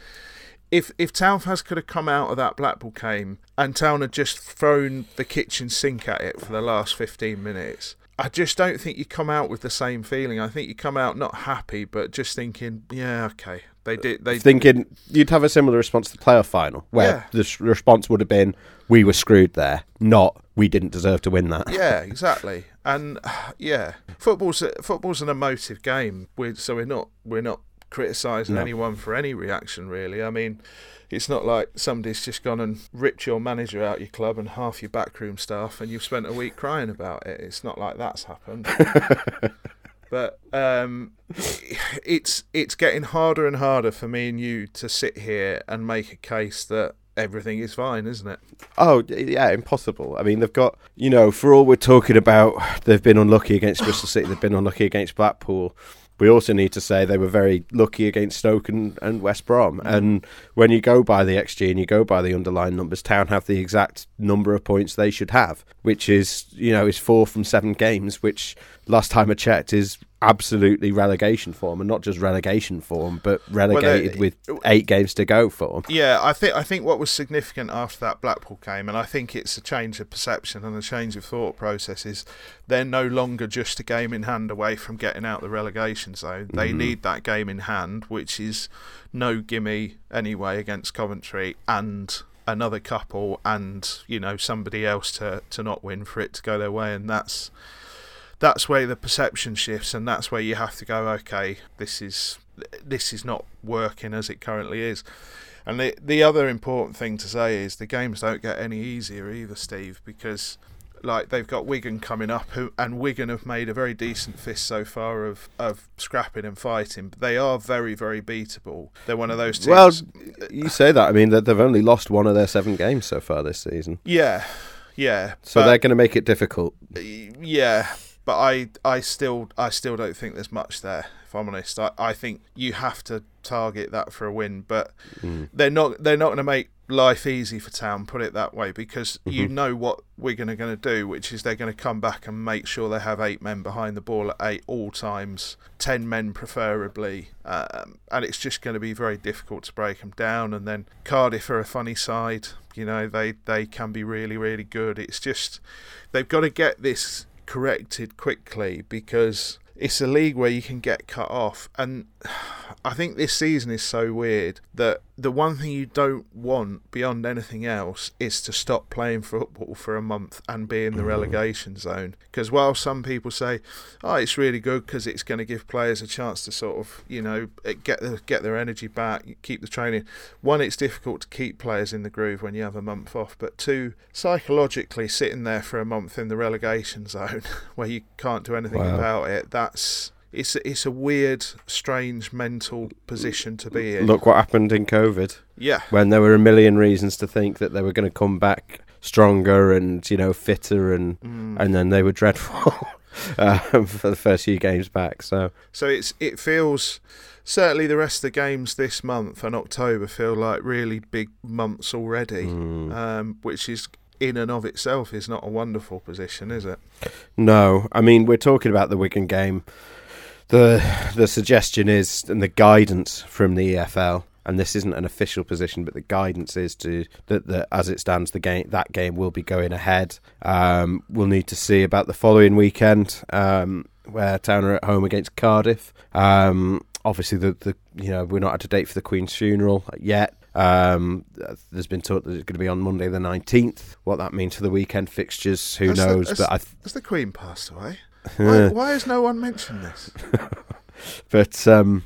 Speaker 2: if if Townfast could have come out of that Blackpool game and Town had just thrown the kitchen sink at it for the last 15 minutes, I just don't think you come out with the same feeling. I think you come out not happy, but just thinking, yeah, okay, they did. They
Speaker 1: thinking you'd have a similar response to the playoff final, where
Speaker 2: Yeah.
Speaker 1: the response would have been, "We were screwed there," not "We didn't deserve to win that."
Speaker 2: yeah, exactly. And yeah, football's football's an emotive game. We're, so we're not we're not criticising
Speaker 1: No.
Speaker 2: anyone for any reaction really. I mean, it's not like somebody's just gone and ripped your manager out of your club and half your backroom staff, and you've spent a week crying about it. It's not like that's happened. but um, it's it's getting harder and harder for me and you to sit here and make a case that everything is fine, isn't it?
Speaker 1: Oh yeah, impossible. I mean, they've got you know, for all we're talking about, they've been unlucky against Bristol City. They've been unlucky against Blackpool. We also need to say they were very lucky against Stoke and, and West Brom. Mm. And when you go by the XG and you go by the underlying numbers, Town have the exact number of points they should have, which is you know is four from seven games, which last time I checked is absolutely relegation form, and not just relegation form, but relegated
Speaker 2: Well, uh,
Speaker 1: with eight games to go form.
Speaker 2: Yeah, I think I think what was significant after that Blackpool game, and I think it's a change of perception and a change of thought process, is they're no longer just a game in hand away from getting out the relegation zone. They need that game in hand, which is no gimme anyway against Coventry and another couple and you know somebody else to to not win for it to go their way and that's that's where the perception shifts and that's where you have to go okay this is this is not working as it currently is and the the other important thing to say is the games don't get any easier either Steve because like they've got Wigan coming up who and Wigan have made a very decent fist so far of of scrapping and fighting but they are very very beatable they're one of those teams
Speaker 1: Well, you say that. I mean, they've only lost one of their seven games so far this season,
Speaker 2: yeah yeah
Speaker 1: so they're going to make it difficult.
Speaker 2: Yeah, but I, I still, I still don't think there's much there. If I'm honest, I, I think you have to target that for a win, but they're not, they're not going to make life easy for Town. Put it that way, because you know what we're going to do, which is they're going to come back and make sure they have eight men behind the ball at eight all times, ten men preferably, um, and it's just going to be very difficult to break them down. And then Cardiff are a funny side. You know, they they can be really really good. It's just they've got to get this corrected quickly because it's a league where you can get cut off. And I think this season is so weird that the one thing you don't want beyond anything else is to stop playing football for a month and be in the mm-hmm. relegation zone because while some people say oh it's really good because it's going to give players a chance to sort of you know eh, get the, get their energy back keep the training one it's difficult to keep players in the groove when you have a month off but two psychologically sitting there for a month in the relegation zone where you can't do anything
Speaker 1: Wow.
Speaker 2: about it that's it's it's a weird strange mental position to be in
Speaker 1: Look what happened in COVID
Speaker 2: yeah
Speaker 1: when there were a million reasons to think that they were going to come back stronger and you know fitter and
Speaker 2: Mm.
Speaker 1: and then they were dreadful um, for the first few games back. So
Speaker 2: So it's it feels certainly the rest of the games this month and October feel like really big months already,
Speaker 1: mm,
Speaker 2: um, which is in and of itself is not a wonderful position, is it?
Speaker 1: no, I mean we're talking about the Wigan game. The the suggestion is and the guidance from the EFL. And this isn't an official position, but the guidance is to that, that as it stands, the game that game will be going ahead. Um, we'll need to see about the following weekend, um, where Town are at home against Cardiff. Um, obviously, the, the you know we're not at a date for the Queen's funeral yet. Um, there's been talk that it's going to be on Monday the 19th. What that means for the weekend fixtures, who
Speaker 2: Has the-
Speaker 1: knows?
Speaker 2: has-
Speaker 1: but I, th-
Speaker 2: Has the Queen passed away? Why, why has no one mentioned this?
Speaker 1: but um,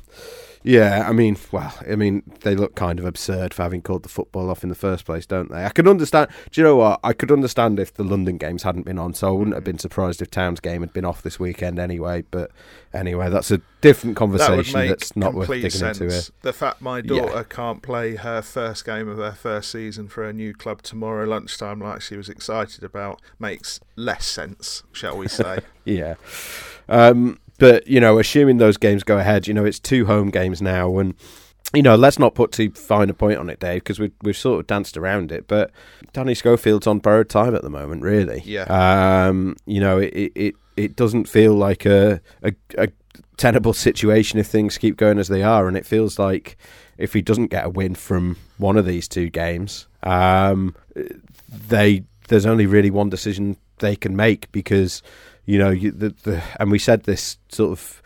Speaker 1: yeah, I mean, well, I mean, they look kind of absurd for having called the football off in the first place, don't they? I could understand. Do you know what? I could understand if the London games hadn't been on, so I wouldn't have been surprised if Town's game had been off this weekend anyway. But anyway, that's a different conversation
Speaker 2: make
Speaker 1: that's not worth digging
Speaker 2: sense.
Speaker 1: into here.
Speaker 2: The fact my
Speaker 1: Yeah.
Speaker 2: daughter can't play her first game of her first season for a new club tomorrow lunchtime, like she was excited about, makes less sense, shall we say?
Speaker 1: Yeah. Um, but, you know, assuming those games go ahead, you know, it's two home games now. And, you know, let's not put too fine a point on it, Dave, because we've, we've sort of danced around it. But Danny Schofield's on borrowed time at the moment, really.
Speaker 2: Yeah.
Speaker 1: Um, you know, it, it, it doesn't feel like a, a, a tenable situation if things keep going as they are. And it feels like if he doesn't get a win from one of these two games, um, they there's only really one decision they can make because you know you, the, the and we said this sort of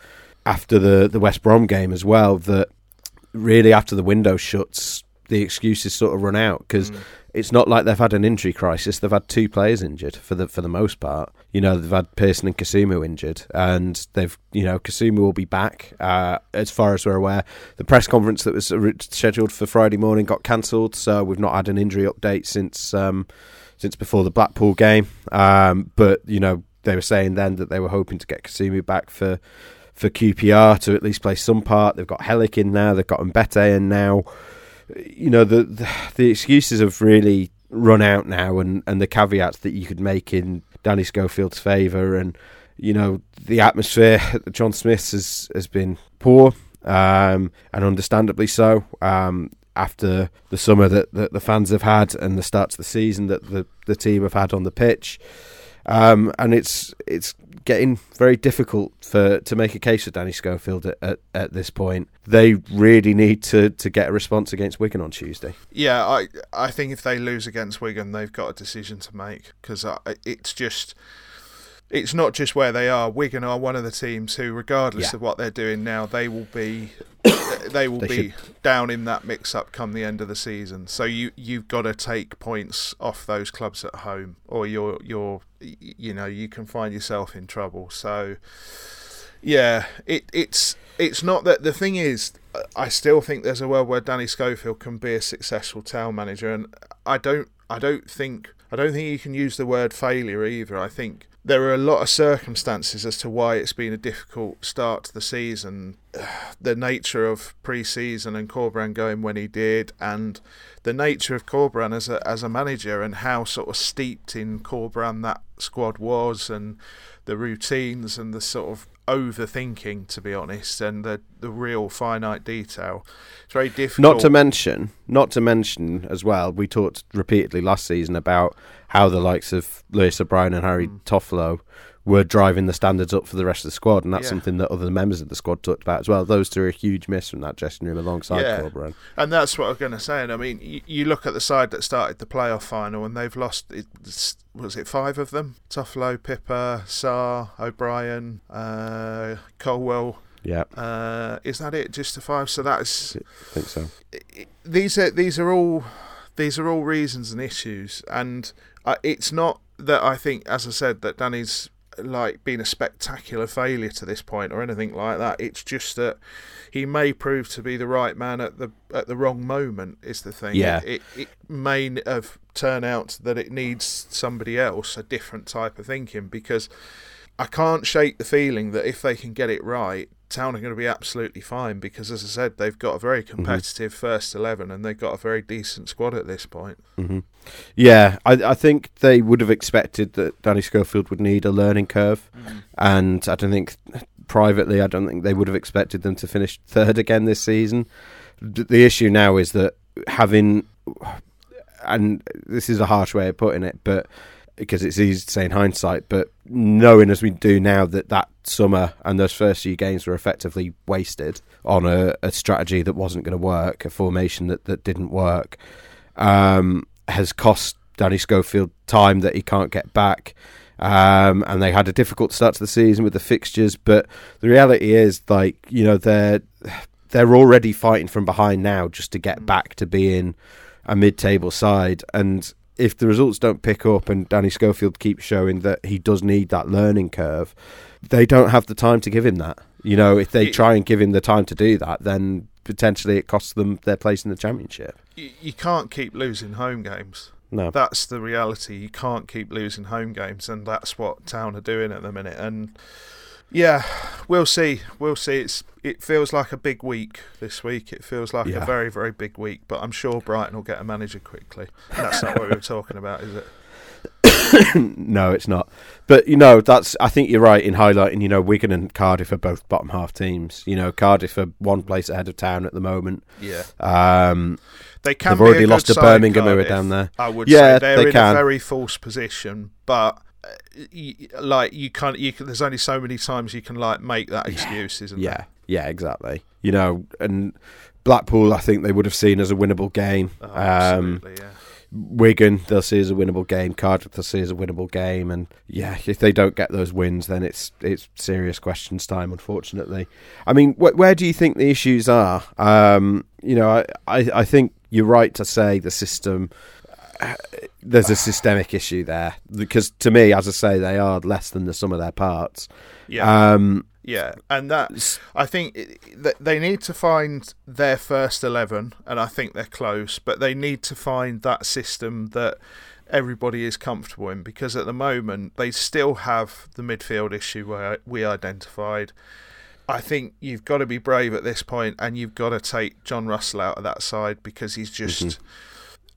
Speaker 1: after the the West Brom game as well that really after the window shuts the excuses sort of run out because it's not like they've had an injury crisis. They've had two players injured for the for the most part. You know they've had Pearson and Kasumu injured and they've you know Kasumu will be back uh, as far as we're aware. The press conference that was scheduled for Friday morning got cancelled so we've not had an injury update since um, since before the Blackpool game. Um, but you know, they were saying then that they were hoping to get Kasumu back for for QPR to at least play some part. They've got Helik in now. They've got Mbete in now. you know the, the the excuses have really run out now, and and the caveats that you could make in Danny Schofield's favour, and you know the atmosphere at John Smith's has has been poor, um, and understandably so. Um, after the summer that, that the fans have had and the start of the season that the, the team have had on the pitch, um, and it's it's getting very difficult for to make a case for Danny Schofield at, at, at, this point. They really need to, to get a response against Wigan on Tuesday.
Speaker 2: Yeah, I I think if they lose against Wigan, they've got a decision to make because it's just it's not just where they are. Wigan are one of the teams who, regardless yeah. of what they're doing now, they will be they will they be should. down in that mix up come the end of the season. So you you've got to take points off those clubs at home, or you're you're you know you can find yourself in trouble. So yeah, it it's it's not that the thing is. I still think there's a world where Danny Schofield can be a successful town manager, and I don't I don't think I don't think you can use the word failure either. I think there are a lot of circumstances as to why it's been a difficult start to the season. The nature of pre-season and Corberán going when he did, and the nature of Corberán as a as a manager, and how sort of steeped in Corberán that squad was, and the routines and the sort of overthinking, to be honest, and the the real finite detail. It's very difficult.
Speaker 1: Not to mention, not to mention as well. We talked repeatedly last season about how the likes of Lewis O'Brien and Harry mm. Toffolo were driving the standards up for the rest of the squad, and that's yeah. something that other members of the squad talked about as well. Those two are a huge miss from that dressing room alongside yeah. Corberán.
Speaker 2: And that's what I was going to say. And I mean, you, you, look at the side that started the playoff final, and they've lost. Was it five of them? Toffolo, Pipa, Sarr, O'Brien, uh, Colwill.
Speaker 1: Yeah.
Speaker 2: Uh, is that it? Just the five? So that's.
Speaker 1: I think so.
Speaker 2: These are these are all these are all reasons and issues, and uh, it's not that I think, as I said, that Danny's like been a spectacular failure to this point or anything like that. It's just that he may prove to be the right man at the at the wrong moment. Is the thing?
Speaker 1: Yeah.
Speaker 2: It, it, it may have turned out that it needs somebody else, a different type of thinking, because I can't shake the feeling that if they can get it right, Town are going to be absolutely fine because, as I said, they've got a very mm-hmm. competitive mm-hmm. first eleven and they've got a very decent squad at this point.
Speaker 1: Mm-hmm. Yeah, I, I, think they would have expected that Danny Schofield would need a learning curve, mm. and I don't think privately, I don't think they would have expected them to finish third again this season. The issue now is that having, and this is a harsh way of putting it, but because it's easy to say in hindsight, but knowing as we do now that that summer and those first few games were effectively wasted on a, a strategy that wasn't going to work, a formation that, that didn't work, um, has cost Danny Schofield time that he can't get back. Um, and they had a difficult start to the season with the fixtures, but the reality is, like you know, they're they're already fighting from behind now just to get back to being a mid-table side, and if the results don't pick up and Danny Schofield keeps showing that he does need that learning curve, they don't have the time to give him that. You know, if they try and give him the time to do that, then potentially it costs them their place in the championship.
Speaker 2: You can't keep losing home games.
Speaker 1: No,
Speaker 2: that's the reality. You can't keep losing home games, and that's what Town are doing at the minute. And yeah, we'll see. We'll see. It's it feels like a big week this week. It feels like yeah. a very very big week. But I'm sure Brighton will get a manager quickly. That's not what we were talking about, is
Speaker 1: it? no, it's not. But you know, that's. I think you're right in highlighting. You know, Wigan and Cardiff are both bottom half teams. You know, Cardiff are one place ahead of Town at the moment.
Speaker 2: Yeah.
Speaker 1: Um,
Speaker 2: they can.
Speaker 1: They've already lost
Speaker 2: to
Speaker 1: Birmingham,
Speaker 2: who
Speaker 1: are down there.
Speaker 2: I would
Speaker 1: yeah,
Speaker 2: say they're
Speaker 1: they
Speaker 2: in
Speaker 1: can.
Speaker 2: a very false position, but like you can't you can, there's only so many times you can like make that excuse isn't
Speaker 1: yeah. there? yeah exactly. You know and blackpool i think they would have seen as a winnable game.
Speaker 2: Oh, um, yeah.
Speaker 1: wigan they'll see as a winnable game. Cardiff they'll see as a winnable game. And yeah if they don't get those wins then it's it's serious questions time unfortunately. I mean wh- where do you think the issues are? Um, you know I, I i think you're right to say the system there's a systemic issue there because to me, as I say, they are less than the sum of their parts.
Speaker 2: Yeah. Um, yeah, and that I think they need to find their first eleven, and I think they're close. But they need to find that system that everybody is comfortable in because at the moment they still have the midfield issue where we identified. I think you've got to be brave at this point, and you've got to take John Russell out of that side because he's just mm-hmm.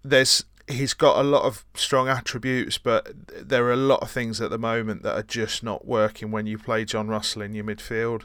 Speaker 2: there's he's got a lot of strong attributes, but there are a lot of things at the moment that are just not working when you play John Russell in your midfield.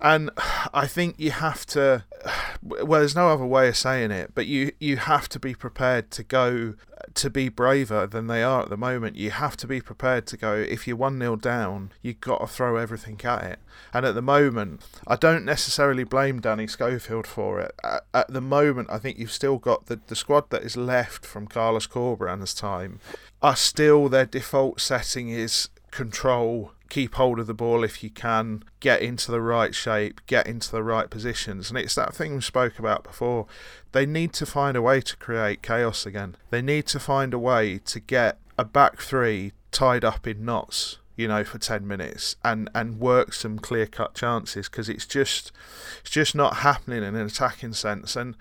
Speaker 2: And I think you have to. Well, there's no other way of saying it, but you you have to be prepared to go to be braver than they are at the moment. You have to be prepared to go. If you're one 0 down, you've got to throw everything at it. And at the moment, I don't necessarily blame Danny Schofield for it. At, at the moment, I think you've still got the the squad that is left from Carlos Corberan's time are still their default setting is control keep hold of the ball if you can, get into the right shape, get into the right positions. And it's that thing we spoke about before. They need to find a way to create chaos again. They need to find a way to get a back three tied up in knots, you know, for 10 minutes and, and work some clear cut chances because it's just it's just not happening in an attacking sense. And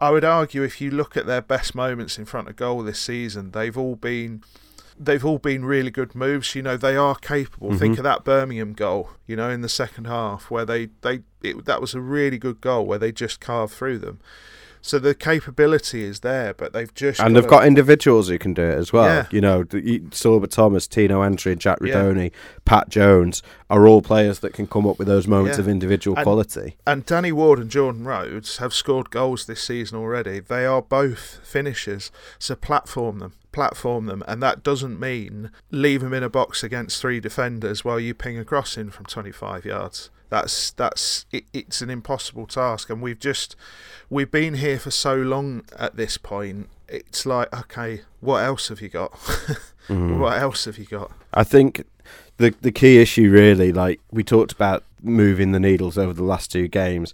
Speaker 2: I would argue if you look at their best moments in front of goal this season, they've all been they've all been really good moves. You know, they are capable. Mm-hmm. Think of that Birmingham goal, you know, in the second half where they they it, that was a really good goal where they just carved through them. So the capability is there, but they've just
Speaker 1: and got they've got individuals who can do it as well. Yeah. You know, Sorba Thomas, Tino Anjorin, Jack Rudoni, yeah. Pat Jones are all players that can come up with those moments yeah. of individual
Speaker 2: and,
Speaker 1: quality.
Speaker 2: And Danny Ward and Jordan Rhodes have scored goals this season already. They are both finishers, so platform them platform them, and that doesn't mean leave them in a box against three defenders while you ping a cross in from 25 yards. That's that's it, it's an impossible task, and we've just we've been here for so long at this point. It's like, okay, what else have you got? mm. What else have you got?
Speaker 1: I think the the key issue really, like we talked about moving the needles over the last two games.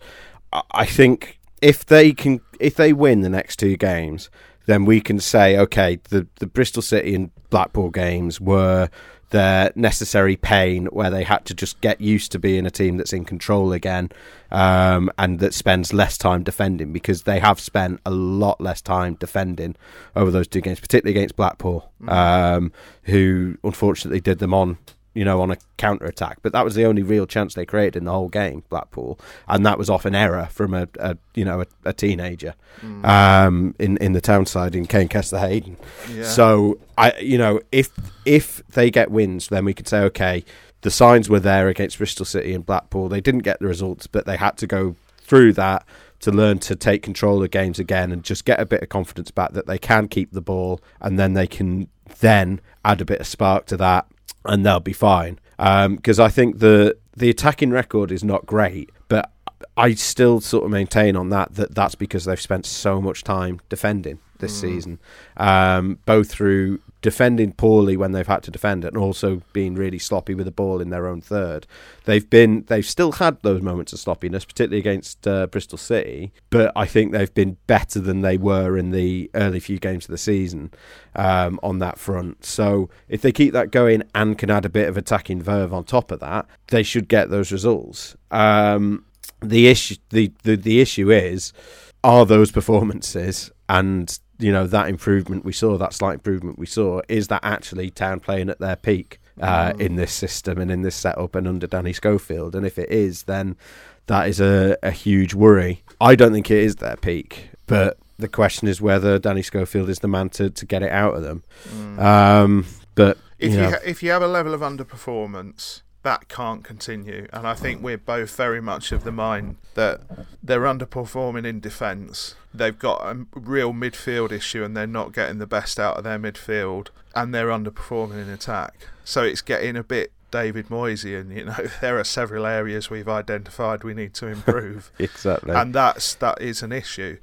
Speaker 1: I think if they can, if they win the next two games, then we can say, okay, the, the Bristol City and Blackpool games were their necessary pain where they had to just get used to being a team that's in control again um, and that spends less time defending because they have spent a lot less time defending over those two games, particularly against Blackpool, mm-hmm. um, who unfortunately did them on you know, on a counter attack. But that was the only real chance they created in the whole game, Blackpool, and that was off an error from a, a you know a, a teenager mm. um, in in the town side in Kaine Kesler Hayden. Yeah. So I, you know, if if they get wins, then we could say okay, the signs were there against Bristol City and Blackpool. They didn't get the results, but they had to go through that to learn to take control of games again and just get a bit of confidence back that they can keep the ball and then they can then add a bit of spark to that and they'll be fine. Because um, I think the the attacking record is not great, but I still sort of maintain on that that that's because they've spent so much time defending this mm. season, um, both through defending poorly when they've had to defend and also being really sloppy with the ball in their own third. They've been they've still had those moments of sloppiness, particularly against uh, Bristol City, but I think they've been better than they were in the early few games of the season um, on that front. So if they keep that going and can add a bit of attacking verve on top of that, they should get those results. Um, the issue the, the the issue is are those performances and you know that improvement we saw, that slight improvement we saw, is that actually Town playing at their peak uh, mm. in this system and in this setup and under Danny Schofield? And if it is, then that is a, a huge worry. I don't think it is their peak, but the question is whether Danny Schofield is the man to, to get it out of them. Mm. Um, but
Speaker 2: if
Speaker 1: you,
Speaker 2: you ha- if you have a level of underperformance that can't continue. And I think we're both very much of the mind that they're underperforming in defence. They've got a real midfield issue and they're not getting the best out of their midfield and they're underperforming in attack. So it's getting a bit David Moyesian. You know, there are several areas we've identified we need to improve.
Speaker 1: exactly.
Speaker 2: And that's that is an issue.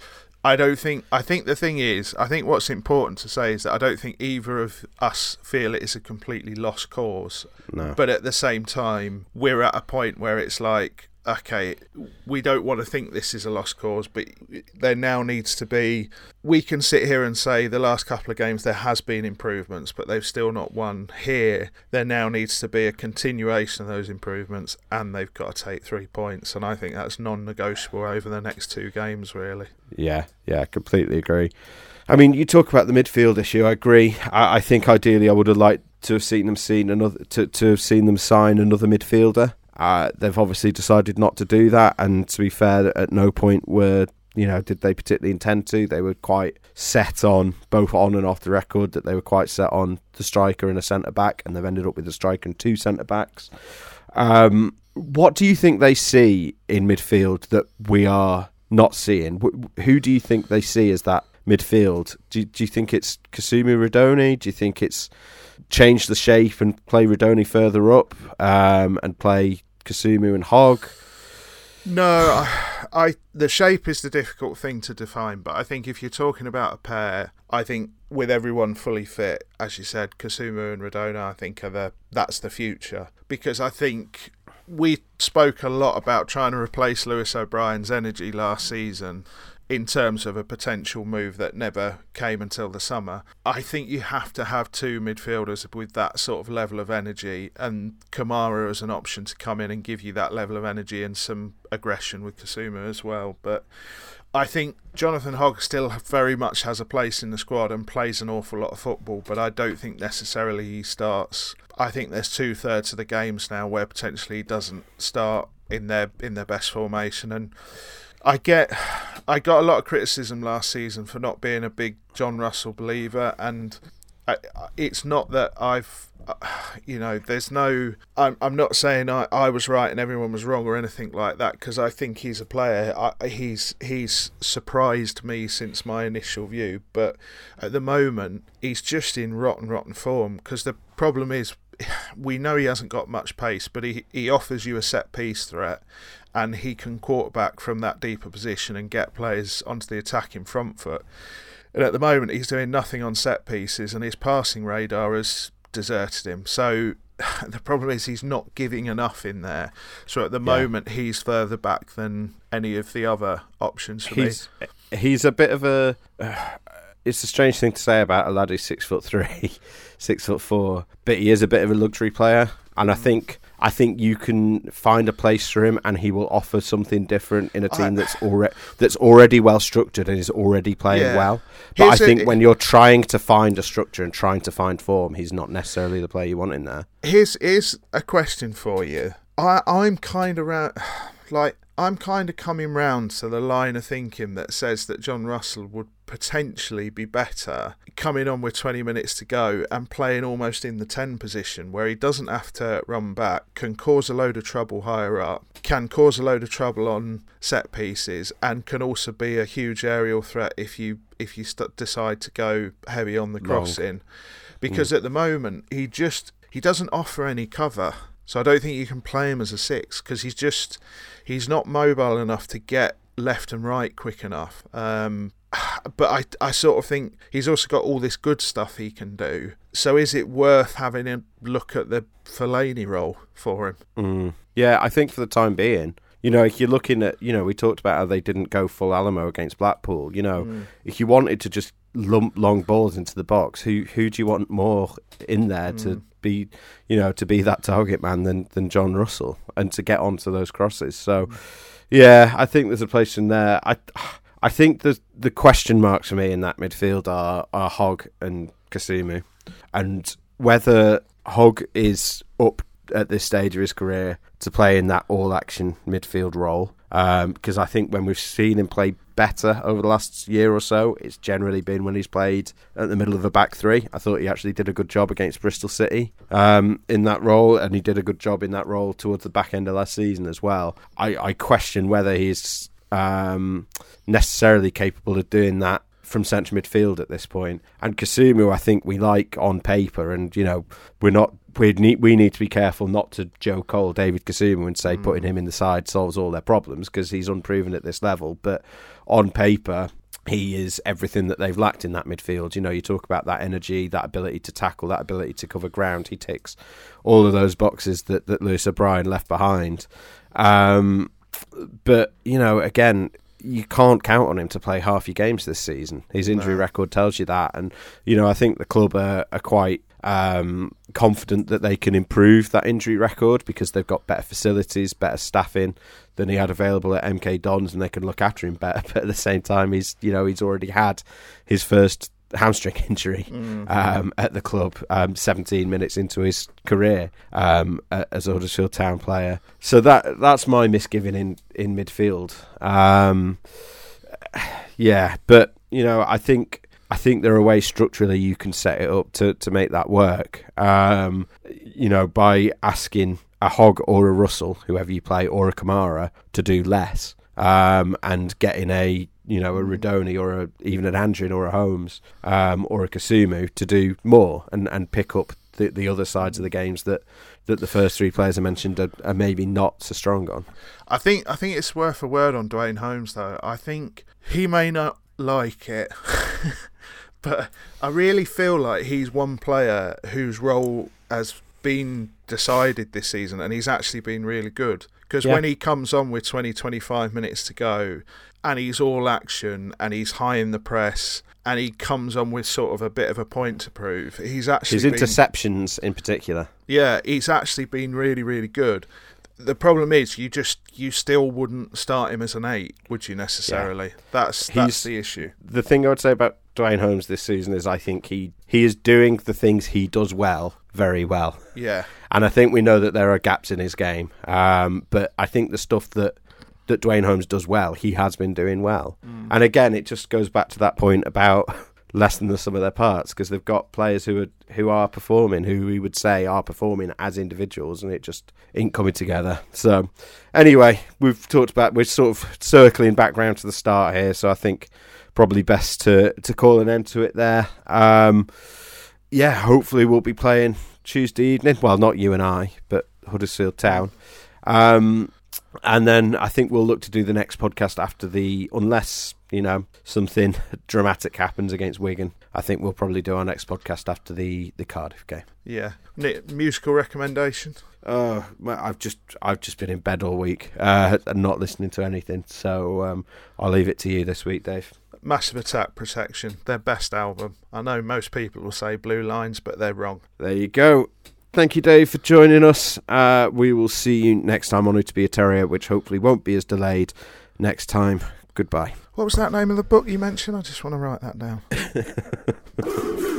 Speaker 2: I don't think. I think the thing is, I think what's important to say is that I don't think either of us feel it is a completely lost cause.
Speaker 1: No.
Speaker 2: But at the same time, we're at a point where it's like okay, we don't want to think this is a lost cause, but there now needs to be. We can sit here and say the last couple of games there has been improvements, but they've still not won. Here, there now needs to be a continuation of those improvements, and they've got to take three points. And I think that's non-negotiable over the next two games, really.
Speaker 1: Yeah, yeah, completely agree. I mean, you talk about the midfield issue. I agree. I, I think ideally, I would have liked to have seen them seen another to, to have seen them sign another midfielder. Uh, they've obviously decided not to do that, and to be fair, at no point were you know did they particularly intend to. They were quite set on both on and off the record that they were quite set on the striker and a centre back, and they've ended up with a striker and two centre backs. Um, what do you think they see in midfield that we are not seeing? Who do you think they see as that midfield? Do, do you think it's Kasumu Rudoni? Do you think it's change the shape and play Rudoni further up um, and play Kasumu and Hogg?
Speaker 2: No, I, I, the shape is the difficult thing to define, but I think if you're talking about a pair, I think with everyone fully fit, as you said, Kasumu and Rudoni, I think are the that's the future because I think we spoke a lot about trying to replace Lewis O'Brien's energy last season in terms of a potential move that never came until the summer. I think you have to have two midfielders with that sort of level of energy, and Camara as an option to come in and give you that level of energy and some aggression with Kasumu as well. But I think Jonathan Hogg still very much has a place in the squad and plays an awful lot of football, but I don't think necessarily he starts. I think there's two thirds of the games now where potentially he doesn't start in their in their best formation and I get I got a lot of criticism last season for not being a big John Russell believer, and I, it's not that I've uh, you know there's no I'm, I'm not saying I, I was right and everyone was wrong or anything like that because I think he's a player. I, he's he's surprised me since my initial view but at the moment he's just in rotten rotten form because the problem is we know he hasn't got much pace but he, he offers you a set piece threat and he can quarterback from that deeper position and get players onto the attacking front foot. And at the moment, he's doing nothing on set pieces, and his passing radar has deserted him. So the problem is he's not giving enough in there. So at the yeah. moment, he's further back than any of the other options for
Speaker 1: he's, me. He's a bit of a. Uh, it's a strange thing to say about a lad who's six foot three, six foot four, but he is a bit of a luxury player, and I mm. think I think you can find a place for him, and he will offer something different in a team I, that's already that's already well structured and is already playing yeah. well. But Here's I think a, when you're trying to find a structure and trying to find form, he's not necessarily the player you want in there.
Speaker 2: Here's here's a question for you. I I'm kind of around, like I'm kind of coming round to the line of thinking that says that John Russell would potentially be better coming on with 20 minutes to go and playing almost in the 10 position where he doesn't have to run back, can cause a load of trouble higher up, can cause a load of trouble on set pieces, and can also be a huge aerial threat if you if you st- decide to go heavy on the crossing. Because mm. at the moment he just he doesn't offer any cover. So I don't think you can play him as a six because he's just he's not mobile enough to get left and right quick enough. Um, but I, I sort of think he's also got all this good stuff he can do. So is it worth having a look at the Fellaini role for him?
Speaker 1: Mm. Yeah, I think for the time being, you know, if you're looking at, you know, we talked about how they didn't go full Alamo against Blackpool. You know, mm. if you wanted to just lump long balls into the box, who who do you want more in there mm. to be, you know, to be that target man than than John Russell and to get onto those crosses? So, mm. yeah, I think there's a place in there. I I think the the question marks for me in that midfield are are Hogg and Kasumu, and whether Hogg is up at this stage of his career to play in that all action midfield role. Because um, I think when we've seen him play better over the last year or so, it's generally been when he's played at the middle of a back three. I thought he actually did a good job against Bristol City um, in that role, and he did a good job in that role towards the back end of last season as well. I, I question whether he's um, necessarily capable of doing that from central midfield at this point. And Kasumu, I think we like on paper, and you know we're not we need we need to be careful not to Joe Cole David Kasumu and say mm. putting him in the side solves all their problems because he's unproven at this level. But on paper, he is everything that they've lacked in that midfield. You know, you talk about that energy, that ability to tackle, that ability to cover ground. He ticks all of those boxes that that Lewis O'Brien left behind. Um, but you know, again, you can't count on him to play half your games this season. His injury no. record tells you that, and you know, I think the club are, are quite um, confident that they can improve that injury record because they've got better facilities, better staffing than he had available at MK Dons, and they can look after him better. But at the same time, he's you know he's already had his first hamstring injury um, at the club, um, 17 minutes into his career um, as a Huddersfield Town player. So that that's my misgiving in in midfield. Um, yeah, but you know, I think I think there are ways structurally you can set it up to to make that work. Um, you know, by asking a Hogg or a Russell, whoever you play, or a Camara to do less, um, and getting a you know a Rudoni or a, even an Anjorin or a Holmes um, or a Kasumu to do more and, and pick up the, the other sides of the games that, that the first three players I mentioned are, are maybe not so strong on.
Speaker 2: I think I think it's worth a word on Duane Holmes though. I think he may not like it, but I really feel like he's one player whose role has been decided this season, and he's actually been really good. Because yeah. when he comes on with 20, 25 minutes to go, and he's all action, and he's high in the press, and he comes on with sort of a bit of a point to prove. He's actually
Speaker 1: his interceptions in particular.
Speaker 2: Yeah, he's actually been really, really good. The problem is, you just you still wouldn't start him as an eight, would you necessarily? Yeah. That's that's the issue.
Speaker 1: The thing I would say about Duane Holmes this season is I think he he is doing the things he does well very well.
Speaker 2: Yeah,
Speaker 1: and I think we know that there are gaps in his game. Um, but I think the stuff that that Duane Holmes does well, he has been doing well. Mm. And again, it just goes back to that point about less than the sum of their parts because they've got players who are who are performing, who we would say are performing as individuals, and it just ain't coming together. So, anyway, we've talked about we're sort of circling back round to the start here, so I think probably best to to call an end to it there. Um, yeah, hopefully we'll be playing Tuesday evening. Well, not you and I, but Huddersfield Town. Um, and then I think we'll look to do the next podcast after the, unless you know something dramatic happens against Wigan. I think we'll probably do our next podcast after the the Cardiff game.
Speaker 2: Yeah, Nick, musical recommendation.
Speaker 1: Uh, I've just I've just been in bed all week uh, and not listening to anything, so um, I'll leave it to you this week, Dave.
Speaker 2: Massive Attack Protection, their best album. I know most people will say Blue Lines, but they're wrong.
Speaker 1: There you go. Thank you, Dave, for joining us. Uh, we will see you next time on Who to Be a Terrier, which hopefully won't be as delayed next time. Goodbye.
Speaker 2: What was that name of the book you mentioned? I just want to write that down.